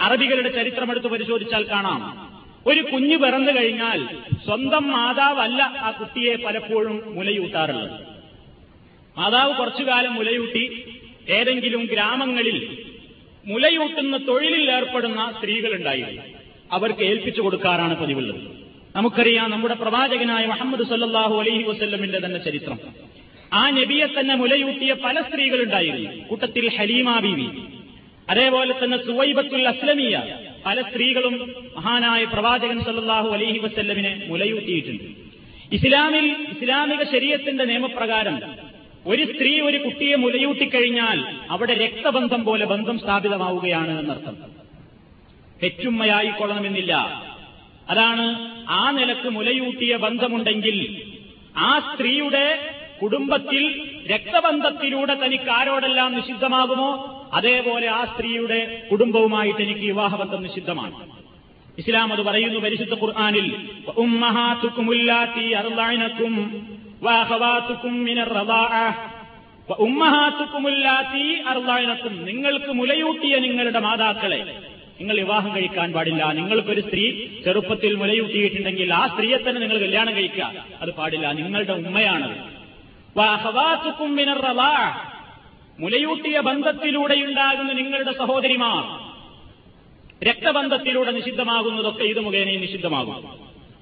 അറബികളുടെ ചരിത്രമെടുത്ത് പരിശോധിച്ചാൽ കാണാം. ഒരു കുഞ്ഞു പിറന്നു കഴിഞ്ഞാൽ സ്വന്തം മാതാവല്ല ആ കുട്ടിയെ പലപ്പോഴും മുലയൂട്ടാറുള്ളത്. മാതാവ് കുറച്ചുകാലം മുലയൂട്ടി ഏതെങ്കിലും ഗ്രാമങ്ങളിൽ മുലയൂട്ടുന്ന തൊഴിലിൽ ഏർപ്പെടുന്ന സ്ത്രീകളുണ്ടായിരുന്നു. അവർക്ക് ഏൽപ്പിച്ചു കൊടുക്കാറാണ് പതിവുള്ളത്. നമുക്കറിയാം നമ്മുടെ പ്രവാചകനായ മുഹമ്മദ് സല്ലാഹു അലൈഹി വസ്ല്ലമിന്റെ തന്നെ ചരിത്രം. ആ നബിയെ തന്നെ മുലയൂട്ടിയ പല സ്ത്രീകളുണ്ടായിരുന്നു. കൂട്ടത്തിൽ ഹലീമ ബീവി അതേപോലെ തന്നെ സുവൈബത്തുൽ അസ്ലമിയ പല സ്ത്രീകളും മഹാനായ പ്രവാചകൻ സല്ലാഹു അലൈഹി വസ്ല്ലമിനെ മുലയൂട്ടിയിട്ടുണ്ട്. ഇസ്ലാമിൽ ഇസ്ലാമിക ശരീരത്തിന്റെ നിയമപ്രകാരം ഒരു സ്ത്രീ ഒരു കുട്ടിയെ മുലയൂട്ടിക്കഴിഞ്ഞാൽ അവിടെ രക്തബന്ധം പോലെ ബന്ധം സ്ഥാപിതമാവുകയാണ് എന്നർത്ഥം. പെറ്റുമ്മയായിക്കൊള്ളണമെന്നില്ല അതാണ് ആ നിലയ്ക്ക് മുലയൂട്ടിയ ബന്ധമുണ്ടെങ്കിൽ ആ സ്ത്രീയുടെ കുടുംബത്തിൽ രക്തബന്ധത്തിലൂടെ തനിക്ക് ആരോടെല്ലാം നിഷിദ്ധമാകുമോ? അതേപോലെ ആ സ്ത്രീയുടെ കുടുംബവുമായിട്ട് എനിക്ക് വിവാഹബന്ധം നിഷിദ്ധമാണ്. ഇസ്ലാം അത് പറയുന്നു പരിശുദ്ധ ഖുർആാനിൽ നിങ്ങൾക്ക് മുലയൂട്ടിയ നിങ്ങളുടെ മാതാക്കളെ നിങ്ങൾ വിവാഹം കഴിക്കാൻ പാടില്ല. നിങ്ങൾക്കൊരു സ്ത്രീ ചെറുപ്പത്തിൽ മുലയൂട്ടിയിട്ടുണ്ടെങ്കിൽ ആ സ്ത്രീയെ തന്നെ നിങ്ങൾ കല്യാണം കഴിക്കുക. അത് പാടില്ല. നിങ്ങളുടെ ഉമ്മയാണത്. മുലയൂട്ടിയ ബന്ധത്തിലൂടെയുണ്ടാകുന്ന നിങ്ങളുടെ സഹോദരിമാർ രക്തബന്ധത്തിലൂടെ നിഷിദ്ധമാകുന്നതൊക്കെ ഇത് മുഖേന നിഷിദ്ധമാകും.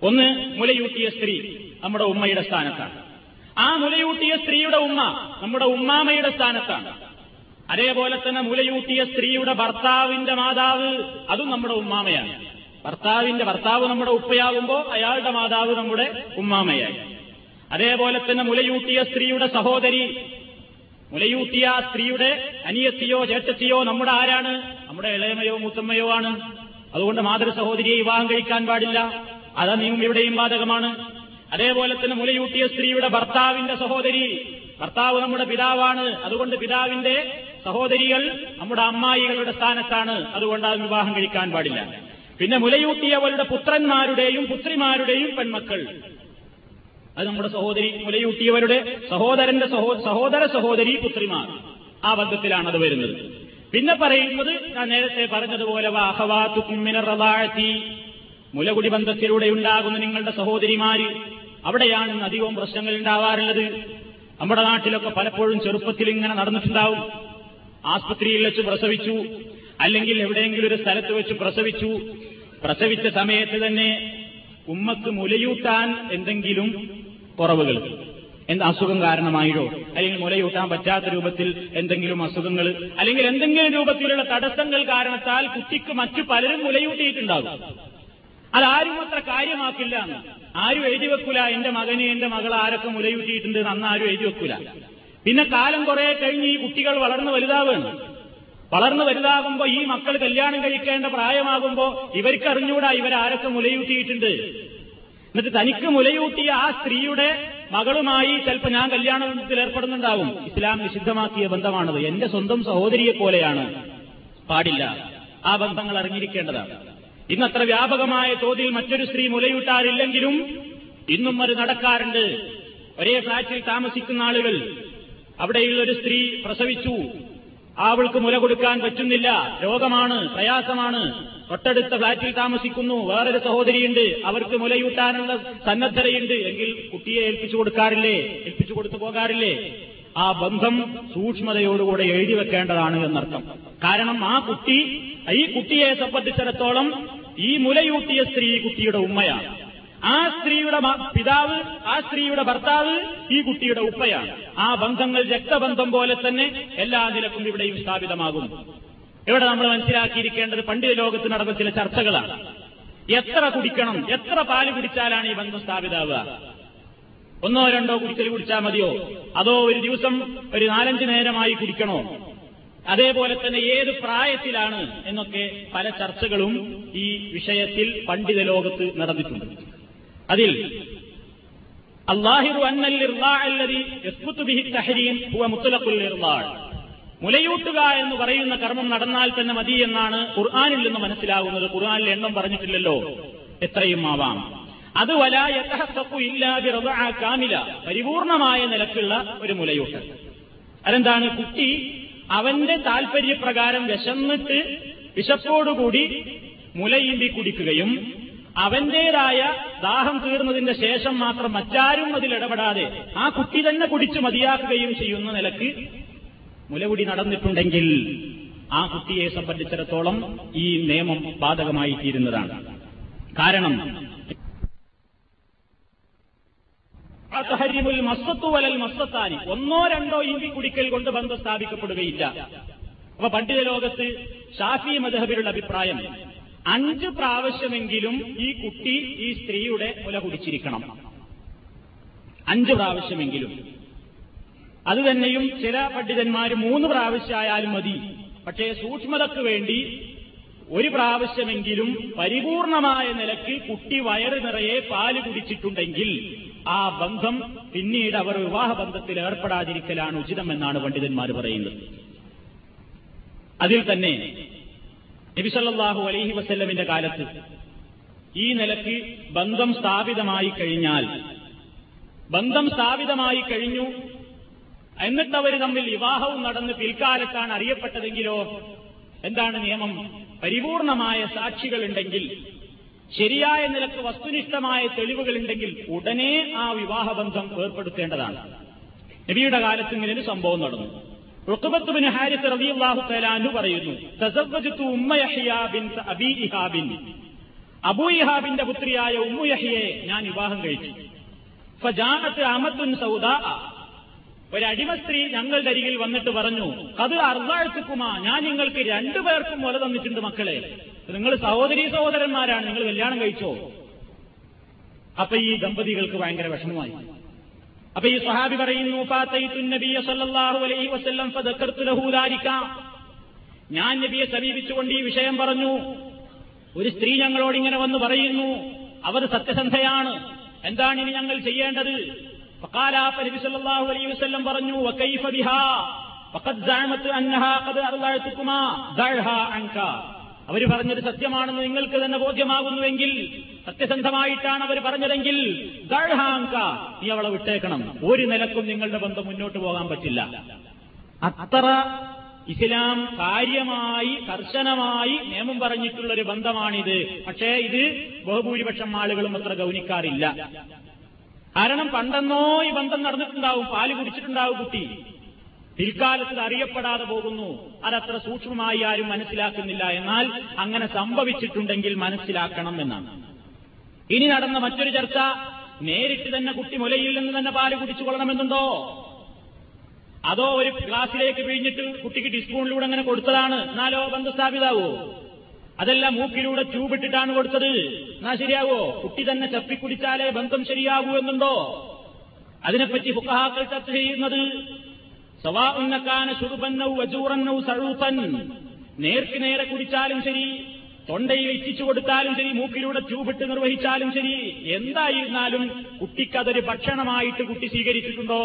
ഒന്ന് മുലയൂട്ടിയ സ്ത്രീ നമ്മുടെ ഉമ്മയുടെ സ്ഥാനത്താണ്. ആ മുലയൂട്ടിയ സ്ത്രീയുടെ ഉമ്മ നമ്മുടെ ഉമ്മാമയുടെ സ്ഥാനത്താണ്. അതേപോലെ തന്നെ മുലയൂട്ടിയ സ്ത്രീയുടെ ഭർത്താവിന്റെ മാതാവ് അതും നമ്മുടെ ഉമ്മാമയാണ്. ഭർത്താവിന്റെ ഭർത്താവ് നമ്മുടെ ഉപ്പയാകുമ്പോൾ അയാളുടെ മാതാവ് നമ്മുടെ ഉമ്മാമയായി അതേപോലെ തന്നെ മുലയൂട്ടിയ സ്ത്രീയുടെ സഹോദരി മുലയൂട്ടിയ സ്ത്രീയുടെ അനിയത്തിയോ ചേട്ടത്തിയോ നമ്മുടെ ആരാണ്? നമ്മുടെ ഇളയമയോ മൂത്തമ്മയോ ആണ്. അതുകൊണ്ട് മാതൃ സഹോദരിയെ വിവാഹം കഴിക്കാൻ പാടില്ല. അതാ നിയമം ഇവിടെയും ബാധകമാണ്. അതേപോലെ തന്നെ മുലയൂട്ടിയ സ്ത്രീയുടെ ഭർത്താവിന്റെ സഹോദരി ഭർത്താവ് നമ്മുടെ പിതാവാണ്. അതുകൊണ്ട് പിതാവിന്റെ സഹോദരികൾ നമ്മുടെ അമ്മായികളുടെ സ്ഥാനത്താണ്. അതുകൊണ്ട് അത് വിവാഹം കഴിക്കാൻ പാടില്ല. പിന്നെ മുലയൂട്ടിയവരുടെ പുത്രന്മാരുടെയും പുത്രിമാരുടെയും പെൺമക്കൾ. അത് നമ്മുടെ സഹോദരി മുലയൂട്ടിയവരുടെ സഹോദരന്റെ സഹോദര സഹോദരി പുത്രിമാർ. ആ ബന്ധത്തിലാണ് അത് വരുന്നത്. പിന്നെ പറയുന്നത് ഞാൻ നേരത്തെ പറഞ്ഞതുപോലെ വാഹവാത്തുക്കുമ്മിനറവാഴത്തി മുലകുടി ബന്ധത്തിലൂടെ ഉണ്ടാകുന്ന നിങ്ങളുടെ സഹോദരിമാര് അവിടെയാണ് അധികവും പ്രശ്നങ്ങൾ ഉണ്ടാവാറുള്ളത്. നമ്മുടെ നാട്ടിലൊക്കെ പലപ്പോഴും ചെറുപ്പത്തിൽ ഇങ്ങനെ നടന്നിട്ടുണ്ടാവും. ആസ്പത്രിയിൽ വെച്ച് പ്രസവിച്ചു അല്ലെങ്കിൽ എവിടെയെങ്കിലും ഒരു സ്ഥലത്ത് വെച്ച് പ്രസവിച്ചു. പ്രസവിച്ച സമയത്ത് തന്നെ ഉമ്മക്ക് മുലയൂട്ടാൻ എന്തെങ്കിലും കുറവുകൾ എന്ത് അസുഖം കാരണമായിട്ടോ അല്ലെങ്കിൽ മുലയൂട്ടാൻ പറ്റാത്ത രൂപത്തിൽ എന്തെങ്കിലും അസുഖങ്ങൾ അല്ലെങ്കിൽ എന്തെങ്കിലും രൂപത്തിലുള്ള തടസ്സങ്ങൾ കാരണത്താൽ കുട്ടിക്ക് മറ്റു പലരും മുലയൂട്ടിയിട്ടുണ്ടാകും. അതാരും അത്ര കാര്യമാക്കില്ല ആരും എഴുതി വെക്കൂല. എന്റെ മകനെ എന്റെ മകൾ ആരൊക്കെ മുലയൂട്ടിയിട്ടുണ്ട് അന്ന് ആരും എഴുതി വെക്കൂല. പിന്നെ കാലം കുറെ കഴിഞ്ഞ് ഈ കുട്ടികൾ വളർന്നു വലുതാവുകയാണ്. വളർന്നു വലുതാകുമ്പോ ഈ മക്കൾ കല്യാണം കഴിക്കേണ്ട പ്രായമാകുമ്പോ ഇവർക്ക് അറിഞ്ഞൂടാ ഇവരാരൊക്കെ മുലയൂട്ടിയിട്ടുണ്ട് എന്നിട്ട് തനിക്ക് മുലയൂട്ടിയ ആ സ്ത്രീയുടെ മകളുമായി ചിലപ്പോൾ ഞാൻ കല്യാണത്തിൽ ഏർപ്പെടുന്നുണ്ടാവും. ഇസ്ലാം നിഷിദ്ധമാക്കിയ ബന്ധമാണത്. എന്റെ സ്വന്തം സഹോദരിയെ പോലെയാണ്. പാടില്ല. ആ ബന്ധങ്ങൾ അറിഞ്ഞിരിക്കേണ്ടതാണ്. ഇന്നത്ര വ്യാപകമായ തോതിൽ മറ്റൊരു സ്ത്രീ മുലയൂട്ടാറില്ലെങ്കിലും ഇന്നും അത് നടക്കാറുണ്ട്. ഒരേ ഫ്ളാറ്റിൽ താമസിക്കുന്ന ആളുകൾ അവിടെയുള്ള ഒരു സ്ത്രീ പ്രസവിച്ചു. അവൾക്ക് മുല കൊടുക്കാൻ പറ്റുന്നില്ല. രോഗമാണ് പ്രയാസമാണ്. തൊട്ടടുത്ത ഫ്ളാറ്റിൽ താമസിക്കുന്നു. വേറൊരു സഹോദരിയുണ്ട്. അവർക്ക് മുലയൂട്ടാനുള്ള സന്നദ്ധതയുണ്ട്. എങ്കിൽ കുട്ടിയെ ഏൽപ്പിച്ചു കൊടുക്കാറില്ലേ? ഏൽപ്പിച്ചു കൊടുത്തു പോകാറില്ലേ? ആ ബന്ധം സൂക്ഷ്മതയോടുകൂടെ എഴുതി വെക്കേണ്ടതാണ് എന്നർത്ഥം. കാരണം ആ കുട്ടി ഈ കുട്ടിയെ സംബന്ധിച്ചിടത്തോളം ഈ മുലയൂട്ടിയ സ്ത്രീ കുട്ടിയുടെ ഉമ്മയാണ്. ആ സ്ത്രീയുടെ പിതാവ് ആ സ്ത്രീയുടെ ഭർത്താവ് ഈ കുട്ടിയുടെ ഉപ്പയാണ്. ആ ബന്ധങ്ങൾ രക്തബന്ധം പോലെ തന്നെ എല്ലാ നിലക്കും ഇവിടെയും സ്ഥാപിതമാകും. ഇവിടെ നമ്മൾ മനസ്സിലാക്കിയിരിക്കേണ്ടത് പണ്ഡിത ലോകത്ത് നടന്ന ചില ചർച്ചകളാണ്. എത്ര കുടിക്കണം എത്ര പാൽ കുടിച്ചാലാണ് ഈ ബന്ധം സ്ഥാപിതാവുക? ഒന്നോ രണ്ടോ കുടിച്ചൽ കുടിച്ചാൽ മതിയോ? അതോ ഒരു ദിവസം ഒരു നാലഞ്ച് നേരമായി കുടിക്കണോ? അതേപോലെ തന്നെ ഏത് പ്രായത്തിലാണ് എന്നൊക്കെ പല ചർച്ചകളും ഈ വിഷയത്തിൽ പണ്ഡിത ലോകത്ത് നടന്നിട്ടുണ്ട്. അതിൽ അള്ളാഹിറു മുലയൂട്ടുക എന്ന് പറയുന്ന കർമ്മം നടന്നാൽ തന്നെ മതി എന്നാണ് ഖുർആാനിൽ നിന്ന് മനസ്സിലാകുന്നത്. ഖുർആാനിൽ എണ്ണം പറഞ്ഞിട്ടില്ലല്ലോ. എത്രയും ആവാം. അത് വലായത്തഹത്തപ്പു ഇല്ലാതെ കാമില. പരിപൂർണമായ നിലക്കുള്ള ഒരു മുലയൂട്ട്. അതെന്താണ്? കുട്ടി അവന്റെ താൽപര്യപ്രകാരം വിശന്നിട്ട് വിശപ്പോടുകൂടി മുലയിമ്പി കുടിക്കുകയും അവന്റേതായ ദാഹം തീർന്നതിന്റെ ശേഷം മാത്രം മറ്റാരും അതിൽ ഇടപെടാതെ ആ കുട്ടി തന്നെ കുടിച്ചു മതിയാക്കുകയും ചെയ്യുന്ന നിലയ്ക്ക് മുലകുടി നടന്നിട്ടുണ്ടെങ്കിൽ ആ കുട്ടിയെ സംബന്ധിച്ചിടത്തോളം ഈ നിയമം ബാധകമായി തീരുന്നതാണ് കാരണം തഹരിമുൽ മസ്സത്തു വലൽ മസ്സത്താനി. ഒന്നോ രണ്ടോ ഇമ്പി കുടിക്കൽ കൊണ്ട് ബന്ധം സ്ഥാപിക്കപ്പെടുകയില്ല. അപ്പൊ പണ്ഡിത ലോകത്ത് ഷാഫി മദഹബിലുള്ള അഭിപ്രായം അഞ്ച് പ്രാവശ്യമെങ്കിലും ഈ കുട്ടി ഈ സ്ത്രീയുടെ മുല കുടിച്ചിരിക്കണം. അഞ്ച് പ്രാവശ്യമെങ്കിലും. അത് തന്നെയും ചില പണ്ഡിതന്മാർ മൂന്ന് പ്രാവശ്യമായാലും മതി. പക്ഷേ സൂക്ഷ്മതയ്ക്ക് വേണ്ടി ഒരു പ്രാവശ്യമെങ്കിലും പരിപൂർണമായ നിലയ്ക്ക് കുട്ടി വയറ് നിറയെ പാൽ കുടിച്ചിട്ടുണ്ടെങ്കിൽ ആ ബന്ധം പിന്നീട് അവർ വിവാഹബന്ധത്തിൽ ഏർപ്പെടാതിരിക്കലാണ് ഉചിതമെന്നാണ് പണ്ഡിതന്മാർ പറയുന്നത്. അതിൽ തന്നെ നബിസല്ലാഹു അലൈഹി വസ്ല്ലമിന്റെ കാലത്ത് ഈ നിലയ്ക്ക് ബന്ധം സ്ഥാപിതമായി കഴിഞ്ഞാൽ ബന്ധം സ്ഥാപിതമായി കഴിഞ്ഞു എന്നിട്ടവർ തമ്മിൽ വിവാഹവും നടന്ന് പിൽക്കാലത്താണ് അറിയപ്പെട്ടതെങ്കിലോ എന്താണ് നിയമം? പരിപൂർണമായ സാക്ഷികളുണ്ടെങ്കിൽ ശരിയായ നിലയ്ക്ക് വസ്തുനിഷ്ഠമായ തെളിവുകളുണ്ടെങ്കിൽ ഉടനെ ആ വിവാഹബന്ധം ഏർപ്പെടുത്തേണ്ടതാണ്. നബിയുടെ കാലത്ത് ഇങ്ങനെ ഒരു സംഭവം നടന്നു. റുഖബത്തുബിന് ഹാരിസ് റബിഅള്ളാഹു തലാനു പറയുന്നു അബു ഇഹാബിൻ. അബൂ ഇഹാബിന്റെ പുത്രിയായ ഉമ്മുയഹിയെ ഞാൻ വിവാഹം കഴിച്ചു. ഫജാനത്ത് അമത്തുൻ ഒരടിമ സ്ത്രീ ഞങ്ങളുടെ അരികിൽ വന്നിട്ട് പറഞ്ഞു അത് അർദ്ധാഴ്ചക്കുമാ ഞാൻ നിങ്ങൾക്ക് രണ്ടു പേർക്കും മുല തന്നിട്ടുണ്ട് മക്കളെ. നിങ്ങൾ സഹോദരി സഹോദരന്മാരാണ് നിങ്ങൾ കല്യാണം കഴിച്ചോ? അപ്പൊ ഈ ദമ്പതികൾക്ക് ഭയങ്കര വിഷമമായി. അപ്പൊ ഈ സ്വഹാബി പറയുന്നു ഞാൻ നബിയെ സമീപിച്ചുകൊണ്ട് ഈ വിഷയം പറഞ്ഞു. ഒരു സ്ത്രീ ഞങ്ങളോട് ഇങ്ങനെ വന്ന് പറയുന്നു അവർ സത്യസന്ധയാണ്. എന്താണ് ഇനി ഞങ്ങൾ ചെയ്യേണ്ടത്? നബി സല്ലല്ലാഹു അലൈഹി വസല്ലം പറഞ്ഞു വകൈഫ ബിഹാ ഫഖദ് അവർ പറഞ്ഞത് സത്യമാണെന്ന് നിങ്ങൾക്ക് തന്നെ ബോധ്യമാകുന്നുവെങ്കിൽ സത്യസന്ധമായിട്ടാണ് അവർ പറഞ്ഞതെങ്കിൽ നീ അവളെ വിട്ടേക്കണം. ഒരു നിലക്കും നിങ്ങളുടെ ബന്ധം മുന്നോട്ട് പോകാൻ പറ്റില്ല. അത്ര ഇസ്ലാം കാര്യമായി കർശനമായി നിയമം പറഞ്ഞിട്ടുള്ള ഒരു ബന്ധമാണിത്. പക്ഷേ ഇത് ബഹുഭൂരിപക്ഷം ആളുകളും അത്ര ഗൗനിക്കാറില്ല. കാരണം പണ്ടെന്നോ ഈ ബന്ധം നടന്നിട്ടുണ്ടാവും. പാൽ കുടിച്ചിട്ടുണ്ടാവും കുട്ടി. പിൽക്കാലത്ത് അറിയപ്പെടാതെ പോകുന്നു. അതത്ര സൂക്ഷ്മമായി ആരും മനസ്സിലാക്കുന്നില്ല. എന്നാൽ അങ്ങനെ സംഭവിച്ചിട്ടുണ്ടെങ്കിൽ മനസ്സിലാക്കണം എന്നാണ്. ഇനി നടന്ന മറ്റൊരു ചർച്ച നേരിട്ട് തന്നെ കുട്ടി മുലയിൽ നിന്ന് തന്നെ പാൽ കുടിച്ചു കൊള്ളണമെന്നുണ്ടോ? അതോ ഒരു ഗ്ലാസിലേക്ക് പിഴിഞ്ഞിട്ട് കുട്ടിക്ക് ടീസ്പൂണിലൂടെ അങ്ങനെ കൊടുത്തതാണ്? എന്നാലോ ബന്ധം സ്ഥാപിതാവോ അതല്ല മൂക്കിലൂടെ ട്യൂബിട്ടിട്ടാണ് കൊടുത്തത്. എന്നാ ശരിയാവോ? കുട്ടി തന്നെ ചപ്പിക്കുടിച്ചാലേ ബന്ധം ശരിയാകൂ എന്നുണ്ടോ? അതിനെപ്പറ്റി ഫുക്കഹാക്കൾ ചർച്ച ചെയ്യുന്നത് സവാ ഉന്നക്കാന ചുറുപന്നവും വജൂറന്നൗ സഴൂപ്പൻ നേർക്ക് നേരെ കുടിച്ചാലും ശരി തൊണ്ടയിൽ ഇച്ഛിച്ചു കൊടുത്താലും ശരി മൂക്കിലൂടെ ട്യൂബിട്ട് നിർവഹിച്ചാലും ശരി. എന്തായിരുന്നാലും കുട്ടിക്കതൊരു ഭക്ഷണമായിട്ട് കുട്ടി സ്വീകരിച്ചിട്ടുണ്ടോ?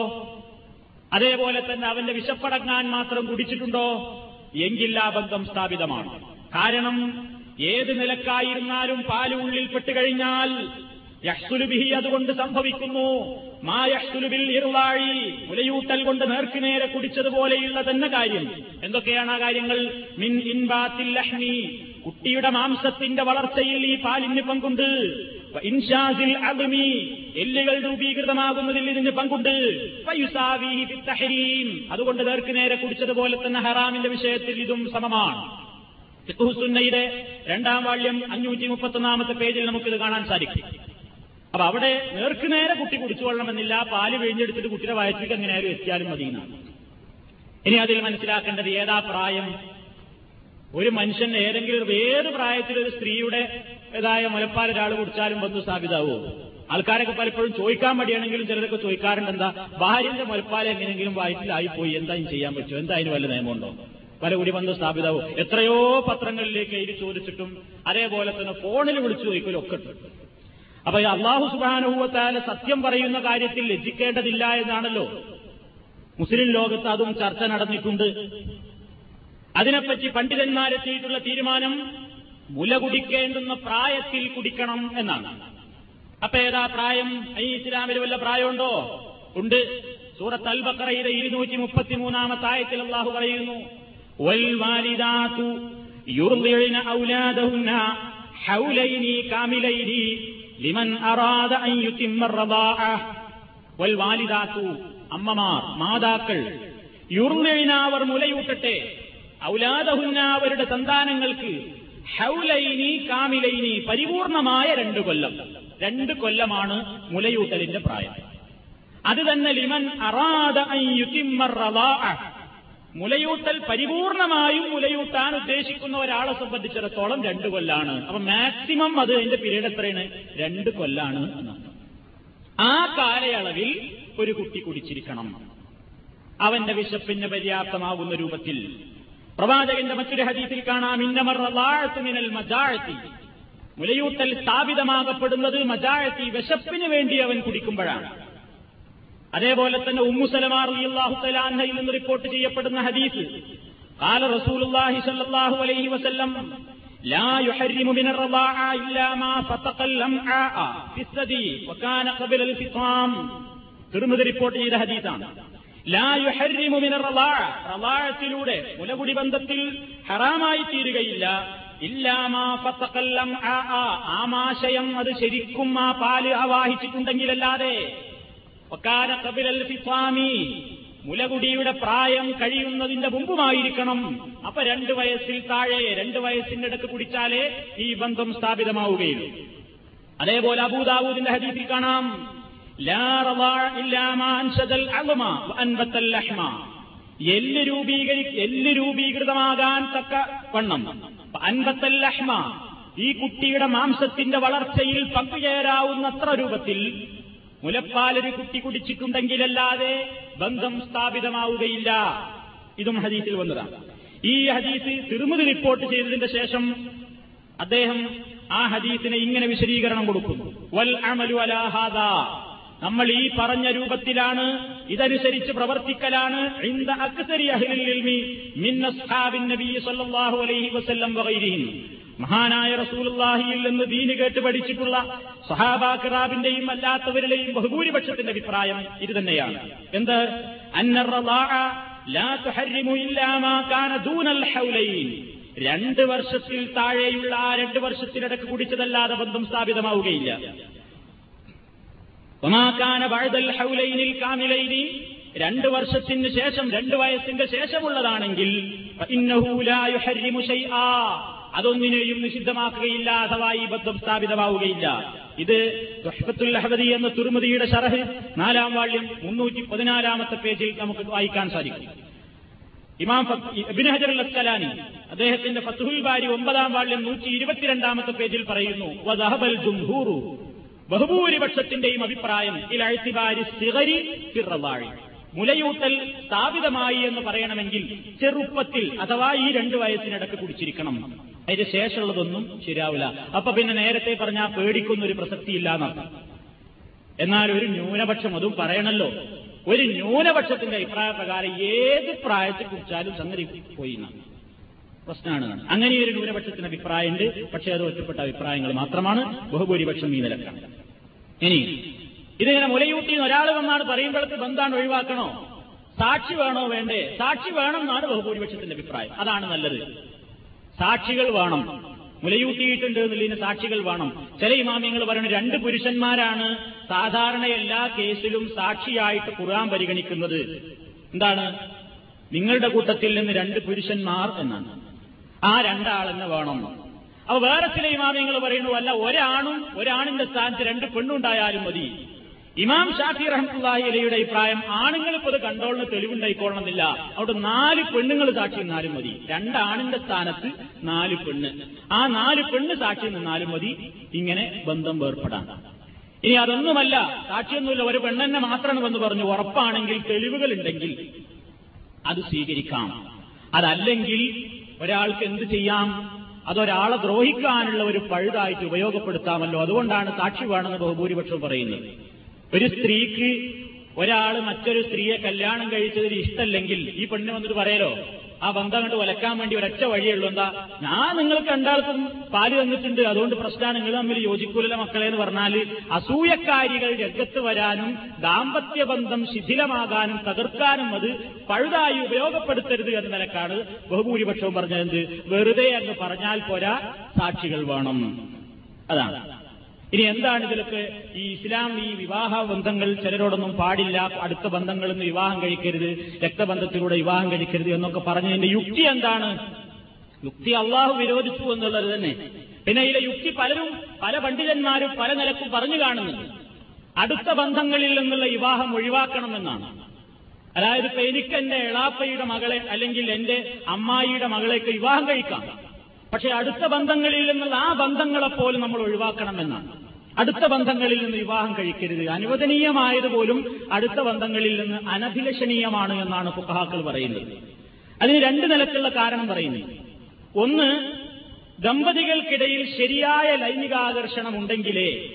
അതേപോലെ തന്നെ അവന്റെ വിശപ്പടങ്ങാൻ മാത്രം കുടിച്ചിട്ടുണ്ടോ? എങ്കിൽ ആ ബന്ധം സ്ഥാപിതമാണ്. കാരണം ഏത് നിലക്കായിരുന്നാലും പാൽ ഉള്ളിൽപ്പെട്ട് കഴിഞ്ഞാൽ യഹ്സുലുബിഹി അതുകൊണ്ട് സംഭവിക്കുന്നു. മാ യഹ്സുലുബിൽ ഇറുവാഴി മുലയൂട്ടൽ കൊണ്ട് നേർക്കുനേരെ കുടിച്ചതുപോലെയുള്ള തന്നെ കാര്യം. എന്തൊക്കെയാണ് ആ കാര്യങ്ങൾ? മിൻ ഇൻബാത്തിൽ ലഹ്മി കുട്ടിയുടെ മാംസത്തിന്റെ വളർച്ചയിൽ ഈ പാലിന് പങ്കുണ്ട്. ഇൻഷാസിൽ അഗ്മി എല്ലുകൾ രൂപീകൃതമാകുന്നതിൽ ഇതിന് പങ്കുണ്ട്. അതുകൊണ്ട് നേർക്ക് നേരെ കുടിച്ചതുപോലെ തന്നെ ഹറാമിന്റെ വിഷയത്തിൽ ഇതും സമമാണ്. ഫിഖുസുന്നയുടെ രണ്ടാം വാള്യം അഞ്ഞൂറ്റി മുപ്പത്തൊന്നാമത്തെ പേജിൽ നമുക്കിത് കാണാൻ സാധിക്കും. അപ്പൊ അവിടെ നേർക്കുനേരെ കുട്ടി കുടിച്ചു കൊള്ളണമെന്നില്ല പാൽ വിഴിഞ്ഞെടുത്തിട്ട് കുട്ടിയുടെ വയറ്റിലേക്ക് എങ്ങനെയായാലും എത്തിയാലും മതിയെന്നാണ് ഇനി അതിൽ മനസ്സിലാക്കേണ്ടത് ഏതാ പ്രായം? ഒരു മനുഷ്യൻ ഏതെങ്കിലും ഏത് പ്രായത്തിൽ ഒരു സ്ത്രീയുടെ ഏതായ മുലപ്പാൽ ഒരാൾ കുടിച്ചാലും ബന്ധു സ്ഥാപിതാവോ? ആൾക്കാരൊക്കെ പലപ്പോഴും ചോദിക്കാൻ മടിയാണെങ്കിലും ചിലരൊക്കെ ചോദിക്കാറുണ്ട് എന്താ ഭാര്യന്റെ മുലപ്പാൽ എങ്ങനെയെങ്കിലും വയറ്റിലായിപ്പോയി എന്താ ചെയ്യാൻ പറ്റുമോ എന്താ അതിന് വല്ല നിയമമുണ്ടോ? പല കൂടി ബന്ധു സ്ഥാപിതാവും എത്രയോ പത്രങ്ങളിലേക്ക് എഴുതി ചോദിച്ചിട്ടും അതേപോലെ തന്നെ ഫോണിൽ വിളിച്ചു ചോദിക്കലും ഒക്കെ അപ്പൊ ഈ അള്ളാഹു സുബാനുഭവത്താൽ സത്യം പറയുന്ന കാര്യത്തിൽ ലജ്ജിക്കേണ്ടതില്ല എന്നാണല്ലോ. മുസ്ലിം ലോകത്ത് അതും ചർച്ച നടന്നിട്ടുണ്ട്. അതിനെപ്പറ്റി പണ്ഡിതന്മാരെത്തിയിട്ടുള്ള തീരുമാനം മുല കുടിക്കേണ്ടുന്ന പ്രായത്തിൽ കുടിക്കണം എന്നാണ്. അപ്പൊ ഏതാ പ്രായം? ഐ ഇസ്ലാമിൽ വല്ല പ്രായമുണ്ടോ? ഉണ്ട്. സൂറത്ത് അൽ ബക്കറയിലെ ഇരുന്നൂറ്റി മുപ്പത്തിമൂന്നാമത്തായത്തിൽ അള്ളാഹു പറയുന്നു والوالدات يرضعن أولادهن حولين كاملين لمن أراد أن يتم الرضاعة والوالدات അമ്മമാർ മാതാക്കൾ യുർലിന അവർ മുലയൂട്ടട്ടെ ഔലാദഹുന്ന അവരുടെ സന്താനങ്ങൾക്ക് ഹൗലൈനി കാമിലൈനി പരിപൂർണമായ രണ്ട് കൊല്ലം രണ്ട് കൊല്ലമാണ് മുലയൂട്ടലിന്റെ പ്രായം അത് തന്നെ ലിമൻ അറാദ മുലയൂട്ടൽ പരിപൂർണമായും മുലയൂട്ടാൻ ഉദ്ദേശിക്കുന്ന ഒരാളെ സംബന്ധിച്ചിടത്തോളം രണ്ട് കൊല്ലാണ്. അപ്പൊ മാക്സിമം അത് അതിന്റെ പീരീഡ് എത്രയാണ്? രണ്ട് കൊല്ലാണ് എന്നാണ്. ആ കാലയളവിൽ ഒരു കുട്ടി കുടിച്ചിരിക്കണം. അവന്റെ വിശപ്പിന് പര്യാപ്തമാകുന്ന രൂപത്തിൽ. പ്രവാചകന്റെ മറ്റൊരു ഹദീസിൽ കാണാം. ഇന്നമർ മിനൽ മജാഴത്തി മുലയൂട്ടൽ സ്ഥാപിതമാകപ്പെടുന്നത് മജാഴത്തി വിശപ്പിന് വേണ്ടി അവൻ കുടിക്കുമ്പോഴാണ്. അതേപോലെ തന്നെ ഉമ്മുസലമാർ അള്ളാഹു തലാൻഹയിൽ നിന്ന് റിപ്പോർട്ട് ചെയ്യപ്പെടുന്ന ഹദീസ് قال رسول الله صلى الله عليه وسلم لا يحرم من الرضاعة إلا ما فتق الأمعاء في الثدي وكان قبل الفطام തിരുമതി റിപ്പോർട്ട് ചെയ്ത ഹദീസാണ് ലാ യുഹരിമു മിന റളാഅത്തിലൂടെ മുലകുടി ബന്ധത്തിൽ ഹറാമായി തീരുകയില്ല ഇല്ലാമാ ഫത്തഖല്ലം ആമാശയം അത് ശരിക്കും ആ പാല് ആവാഹിച്ചിട്ടുണ്ടെങ്കിലല്ലാതെ ഒക്കാന കബിലൽ ഫിസ്വാമി മുലകുടിയുടെ പ്രായം കഴിയുന്നതിന്റെ മുമ്പുമായിരിക്കണം. അപ്പൊ രണ്ട് വയസ്സിൽ താഴെ രണ്ട് വയസ്സിന്റെ അടുത്ത് കുടിച്ചാലേ ഈ ബന്ധം സ്ഥാപിതമാവുകയുള്ളൂ. അതേപോലെ അബൂദാവൂദിന്റെ ഹദീസിൽ കാണാം. എല്ല് രൂപീകരി എല്ല് രൂപീകൃതമാകാൻ തക്ക വണ്ണം. അൻപത്തൽ ലഹ്മ. ഈ കുട്ടിയുടെ മാംസത്തിന്റെ വളർച്ചയിൽ പങ്കുചേരാവുന്നത്ര രൂപത്തിൽ മുലപ്പാലൊരു കുട്ടി കുടിച്ചിട്ടുണ്ടെങ്കിലല്ലാതെ ബന്ധം സ്ഥാപിതമാവുകയില്ല. ഇതും ഹദീസിൽ വന്നതാണ്. ഈ ഹദീസ് തിരുമുതി റിപ്പോർട്ട് ചെയ്തതിന്റെ ശേഷം അദ്ദേഹം ആ ഹദീസിനെ ഇങ്ങനെ വിശദീകരണം കൊടുക്കുന്നു. വൽ അമലു അലാഹാദ നമ്മൾ ഈ പറഞ്ഞ രൂപത്തിലാണ് ഇതനുസരിച്ച് പ്രവർത്തിക്കലാണ്. സല്ലല്ലാഹു അലൈഹി വസല്ലം മഹാനായ റസൂലുള്ളാഹിയിൽ നിന്ന് ദീന് കേട്ട് പഠിച്ചിട്ടുള്ള സഹാബാക്കിറാബിന്റെയും അല്ലാത്തവരുടെയും ബഹുഭൂരിപക്ഷത്തിന്റെ അഭിപ്രായം ഇത് തന്നെയാണ് എന്ത് രണ്ട് വർഷത്തിൽ താഴെയുള്ള ആ രണ്ട് വർഷത്തിനിടക്ക് കുടിച്ചതല്ലാതെ ബന്ധം സ്ഥാപിതമാവുകയില്ല. ഹൗലൈനിൽ കാമിലൈനി. രണ്ട് വർഷത്തിന് ശേഷം രണ്ട് വയസ്സിന്റെ ശേഷമുള്ളതാണെങ്കിൽ അതൊന്നിനെയും നിഷിദ്ധമാക്കുകയില്ല അഥവാ ഈ ബന്ധം സ്ഥാപിതമാവുകയില്ല. ഇത് ദുഹ്ബത്തുൽ അഹദി എന്ന തുരുമതിയുടെ ഷറഹ് നാലാം വാള്യം മുന്നൂറ്റി പതിനാലാമത്തെ പേജിൽ നമുക്ക് വായിക്കാൻ സാധിക്കും. ഇമാം ഇബിൻ ഹജർ അസ്കലാനി അദ്ദേഹത്തിന്റെ ഫത്തുഹുൽ ബാരി ഒമ്പതാം വാള്യം നൂറ്റി ഇരുപത്തിരണ്ടാമത്തെ പേജിൽ പറയുന്നു ബഹുഭൂരിപക്ഷത്തിന്റെയും അഭിപ്രായം ഇലഴ്ത്തിബാരി സിഗരി ഫിറവാഴി മുലയൂട്ടൽ സ്ഥാപിതമായി എന്ന് പറയണമെങ്കിൽ ചെറുപ്പത്തിൽ അഥവാ ഈ രണ്ടു വയസ്സിനിടക്ക് കുടിച്ചിരിക്കണം. അതിന് ശേഷമുള്ളതൊന്നും ശരിയാവില്ല. അപ്പൊ പിന്നെ നേരത്തെ പറഞ്ഞാൽ പേടിക്കുന്ന ഒരു പ്രസക്തിയില്ല എന്നാൽ ഒരു ന്യൂനപക്ഷം അതും പറയണല്ലോ. ഒരു ന്യൂനപക്ഷത്തിന്റെ അഭിപ്രായ പ്രകാരം ഏത് പ്രായത്തെ കുറിച്ചാലും സംഗതി പോയി പ്രശ്നമാണ് അങ്ങനെ ഒരു ന്യൂനപക്ഷത്തിന്റെ അഭിപ്രായമുണ്ട്. പക്ഷേ അത് ഒറ്റപ്പെട്ട അഭിപ്രായങ്ങൾ മാത്രമാണ്. ബഹുഭൂരിപക്ഷം ഈ നിലക്കാണ്. ഇനി ഇതിങ്ങനെ മുലയൂട്ടി ഒരാൾ വന്നാണ് പറയുമ്പോഴത്തെ ബന്ധാണ് ഒഴിവാക്കണോ? സാക്ഷി വേണോ വേണ്ടേ? സാക്ഷി വേണം എന്നാണ് ബഹുഭൂരിപക്ഷത്തിന്റെ അഭിപ്രായം. അതാണ് നല്ലത്. സാക്ഷികൾ വേണം. മുലയൂട്ടിയിട്ടുണ്ട് എന്നുള്ളതിന് സാക്ഷികൾ വേണം. ചില ഇമാമിയങ്ങൾ പറയുന്നത് രണ്ട് പുരുഷന്മാരാണ് സാധാരണ എല്ലാ കേസിലും സാക്ഷിയായിട്ട് ഖുർആൻ പരിഗണിക്കുന്നത്. എന്താണ്? നിങ്ങളുടെ കൂട്ടത്തിൽ നിന്ന് രണ്ട് പുരുഷന്മാർ എന്നാണ്. ആ രണ്ടാളെന്നെ വേണം. അപ്പൊ വേറെ ചില ഇമാമ്യങ്ങൾ പറയുന്നു അല്ല ഒരാണും ഒരാണിന്റെ സ്ഥാനത്ത് രണ്ട് പെണ്ണുണ്ടായാലും മതി. ഇമാം ഷാഫി റഹ്മുല്ലാഹി അലിയുടെ അഭിപ്രായം ആണുങ്ങൾ ഇപ്പോൾ കണ്ടോളിന് തെളിവുണ്ടായിക്കൊള്ളണമെന്നില്ല. അവിടെ നാല് പെണ്ണുങ്ങൾ സാക്ഷി നിന്നാലും മതി. രണ്ടാണിന്റെ സ്ഥാനത്ത് നാല് പെണ്ണ്. ആ നാല് പെണ്ണ് സാക്ഷി നിന്നാലും മതി. ഇങ്ങനെ ബന്ധം വേർപ്പെടാൻ ഇനി അതൊന്നുമല്ല. സാക്ഷിയൊന്നുമില്ല ഒരു പെണ്ണെന്നെ മാത്രമെന്ന് പറഞ്ഞു. ഉറപ്പാണെങ്കിൽ തെളിവുകൾ ഉണ്ടെങ്കിൽ അത് സ്വീകരിക്കാം. അതല്ലെങ്കിൽ ഒരാൾക്ക് എന്ത് ചെയ്യാം? അതൊരാളെ ദ്രോഹിക്കാനുള്ള ഒരു പഴുതായിട്ട് ഉപയോഗപ്പെടുത്താമല്ലോ. അതുകൊണ്ടാണ് സാക്ഷി വേണമെന്ന് ബഹുഭൂരിപക്ഷം പറയുന്നത്. ഒരു സ്ത്രീക്ക് ഒരാൾ മറ്റൊരു സ്ത്രീയെ കല്യാണം കഴിച്ചതിൽ ഇഷ്ടമല്ലെങ്കിൽ ഈ പെണ്ണ് വന്നിട്ട് പറയലോ ആ ബന്ധം കണ്ട് വലക്കാൻ വേണ്ടി ഒരൊറ്റ വഴിയുള്ളൂ. എന്താ ഞാൻ നിങ്ങൾക്ക് രണ്ടാൾക്കും പാൽ തന്നിട്ടുണ്ട്. അതുകൊണ്ട് പ്രശ്നമാണ്. നിങ്ങൾ തമ്മിൽ യോജിക്കൂലല്ല മക്കളെ എന്ന് പറഞ്ഞാൽ അസൂയക്കാരികൾ രംഗത്ത് വരാനും ദാമ്പത്യ ബന്ധം ശിഥിലമാകാനും തകർക്കാനും അത് പഴുതായി ഉപയോഗപ്പെടുത്തരുത് എന്ന നിലക്കാണ് ബഹുഭൂരിപക്ഷവും പറഞ്ഞത്. വെറുതെ എന്ന് പറഞ്ഞാൽ പോരാ സാക്ഷികൾ വേണം. അതാണ്. ഇനി എന്താണ് ഇതിലൊക്കെ ഈ ഇസ്ലാം ഈ വിവാഹ ബന്ധങ്ങൾ ചിലരോടൊന്നും പാടില്ല അടുത്ത ബന്ധങ്ങളിൽ നിന്ന് വിവാഹം കഴിക്കരുത് രക്തബന്ധത്തിലൂടെ വിവാഹം കഴിക്കരുത് എന്നൊക്കെ പറഞ്ഞതിന്റെ യുക്തി എന്താണ്? യുക്തി അള്ളാഹു വിരോധിച്ചു എന്നുള്ളത് തന്നെ. പിന്നെ ഇതിലെ യുക്തി പലരും പല പണ്ഡിതന്മാരും പല നിലക്കും പറഞ്ഞു കാണുന്നുണ്ട്. അടുത്ത ബന്ധങ്ങളിൽ നിന്നുള്ള വിവാഹം ഒഴിവാക്കണമെന്നാണ്. അതായത് ഇപ്പൊ എനിക്ക് എന്റെ എളാപ്പയുടെ മകളെ അല്ലെങ്കിൽ എന്റെ അമ്മായിയുടെ മകളേക്ക് വിവാഹം കഴിക്കാം. പക്ഷെ അടുത്ത ബന്ധങ്ങളിൽ നിന്നുള്ള ആ ബന്ധങ്ങളെപ്പോലും നമ്മൾ ഒഴിവാക്കണമെന്നാണ്. അടുത്ത ബന്ധങ്ങളിൽ നിന്ന് വിവാഹം കഴിക്കരുത്. അനുവദനീയമായതുപോലും അടുത്ത ബന്ധങ്ങളിൽ നിന്ന് അനഭിലഷണീയമാണ് എന്നാണ് ഫുഖഹാക്കൾ പറയുന്നത്. അതിന് രണ്ട് നിലക്കുള്ള കാരണം പറയുന്നു. ഒന്ന് ദമ്പതികൾക്കിടയിൽ ശരിയായ ലൈംഗികാകർഷണം ഉണ്ടെങ്കിലേ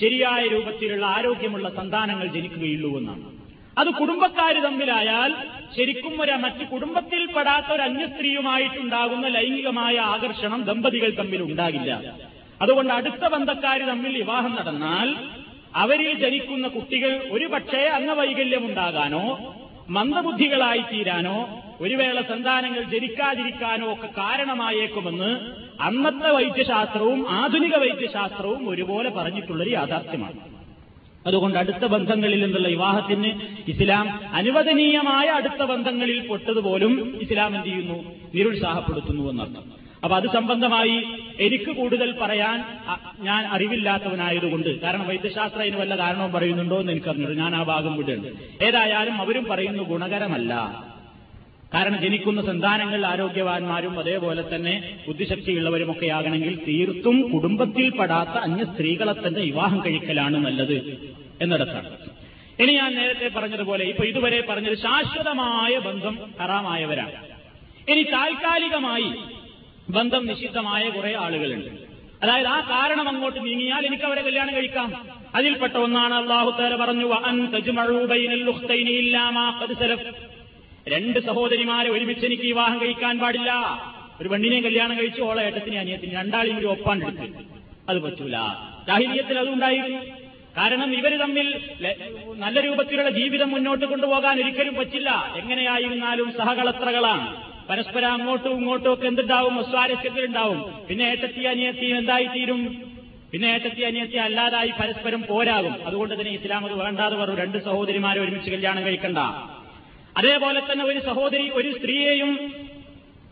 ശരിയായ രൂപത്തിലുള്ള ആരോഗ്യമുള്ള സന്താനങ്ങൾ ജനിക്കുകയുള്ളൂ എന്നാണ്. അത് കുടുംബക്കാർ തമ്മിലായാൽ ശരിക്കും ഒരു മറ്റു കുടുംബത്തിൽപ്പെടാത്ത ഒരു അന്യസ്ത്രീയുമായിട്ടുണ്ടാകുന്ന ലൈംഗികമായ ആകർഷണം ദമ്പതികൾ തമ്മിൽ ഉണ്ടാകില്ല. അതുകൊണ്ട് അടുത്ത ബന്ധക്കാർ തമ്മിൽ വിവാഹം നടന്നാൽ അവരിൽ ജനിക്കുന്ന കുട്ടികൾ ഒരുപക്ഷേ അംഗവൈകല്യമുണ്ടാകാനോ മന്ദബുദ്ധികളായി തീരാനോ ഒരു വേള സന്താനങ്ങൾ ജനിക്കാതിരിക്കാനോ ഒക്കെ കാരണമായേക്കുമെന്ന് അന്നത്തെ വൈദ്യശാസ്ത്രവും ആധുനിക വൈദ്യശാസ്ത്രവും ഒരുപോലെ പറഞ്ഞിട്ടുള്ളൊരു യാഥാർത്ഥ്യമാണ്. അതുകൊണ്ട് അടുത്ത ബന്ധങ്ങളിൽ നിന്നുള്ള വിവാഹത്തിന് ഇസ്ലാം അനുവദനീയമായ അടുത്ത ബന്ധങ്ങളിൽ പെട്ടതുപോലും ഇസ്ലാം എന്ത് ചെയ്യുന്നു? നിരുത്സാഹപ്പെടുത്തുന്നു എന്നർത്ഥം. അപ്പൊ അത് സംബന്ധമായി എനിക്ക് കൂടുതൽ പറയാൻ ഞാൻ അറിവില്ലാത്തവനായതുകൊണ്ട് കാരണം വൈദ്യശാസ്ത്ര അതിന് വല്ല കാരണവും പറയുന്നുണ്ടോ എന്ന് എനിക്കറിഞ്ഞു ഞാൻ ആ ഭാഗം വിടുന്നുണ്ട് ഏതായാലും അവരും പറയുന്നു ഗുണകരമല്ല. കാരണം ജനിക്കുന്ന സന്താനങ്ങൾ ആരോഗ്യവാന്മാരും അതേപോലെ തന്നെ ബുദ്ധിശക്തിയുള്ളവരുമൊക്കെ ആകണമെങ്കിൽ തീർത്തും കുടുംബത്തിൽപ്പെടാത്ത അന്യ സ്ത്രീകളെ തന്നെ വിവാഹം കഴിക്കലാണ് നല്ലത് എന്നിടത്താണ്. ഇനി ഞാൻ നേരത്തെ പറഞ്ഞതുപോലെ ഇപ്പൊ ഇതുവരെ പറഞ്ഞത് ശാശ്വതമായ ബന്ധം ഹറാമായവരാണ്. ഇനി താൽക്കാലികമായി ബന്ധം നിഷിദ്ധമായ കുറെ ആളുകളുണ്ട്. അതായത് ആ കാരണം അങ്ങോട്ട് നീങ്ങിയാൽ എനിക്ക് അവരെ കല്യാണം കഴിക്കാം. അതിൽപ്പെട്ട ഒന്നാണ് അള്ളാഹു താല പറഞ്ഞു രണ്ട് സഹോദരിമാരെ ഒരുമിച്ച് എനിക്ക് വിവാഹം കഴിക്കാൻ പാടില്ല. ഒരു പെണ്ണിനെ കല്യാണം കഴിച്ചു ഓളെ ഏട്ടത്തിന് അനിയത്തിന് രണ്ടാളെയും ഒരു ഒപ്പാണ്ടെടുത്ത്. അത് പറ്റൂല. ദാഹിര്യത്തിൽ അതുണ്ടായിരുന്നു. കാരണം ഇവർ തമ്മിൽ നല്ല രൂപത്തിലുള്ള ജീവിതം മുന്നോട്ട് കൊണ്ടുപോകാൻ ഒരിക്കലും പറ്റില്ല. എങ്ങനെയായിരുന്നാലും സഹകളത്രകളാണ്. പരസ്പരം അങ്ങോട്ടും ഇങ്ങോട്ടും ഒക്കെ എന്തുണ്ടാവും? അസ്വാരസ്യത്തിലുണ്ടാവും പിന്നെ ഏട്ടത്തി അനിയത്തിയും എന്തായിത്തീരും? പിന്നെ ഏട്ടത്തി അനിയത്തി അല്ലാതായി പരസ്പരം പോരാകും. അതുകൊണ്ട് തന്നെ ഇസ്ലാം അത് വേണ്ടാതെ പറഞ്ഞു രണ്ട് സഹോദരിമാരെ ഒരുമിച്ച് കല്യാണം കഴിക്കണ്ട. അതേപോലെ തന്നെ ഒരു സഹോദരി ഒരു സ്ത്രീയെയും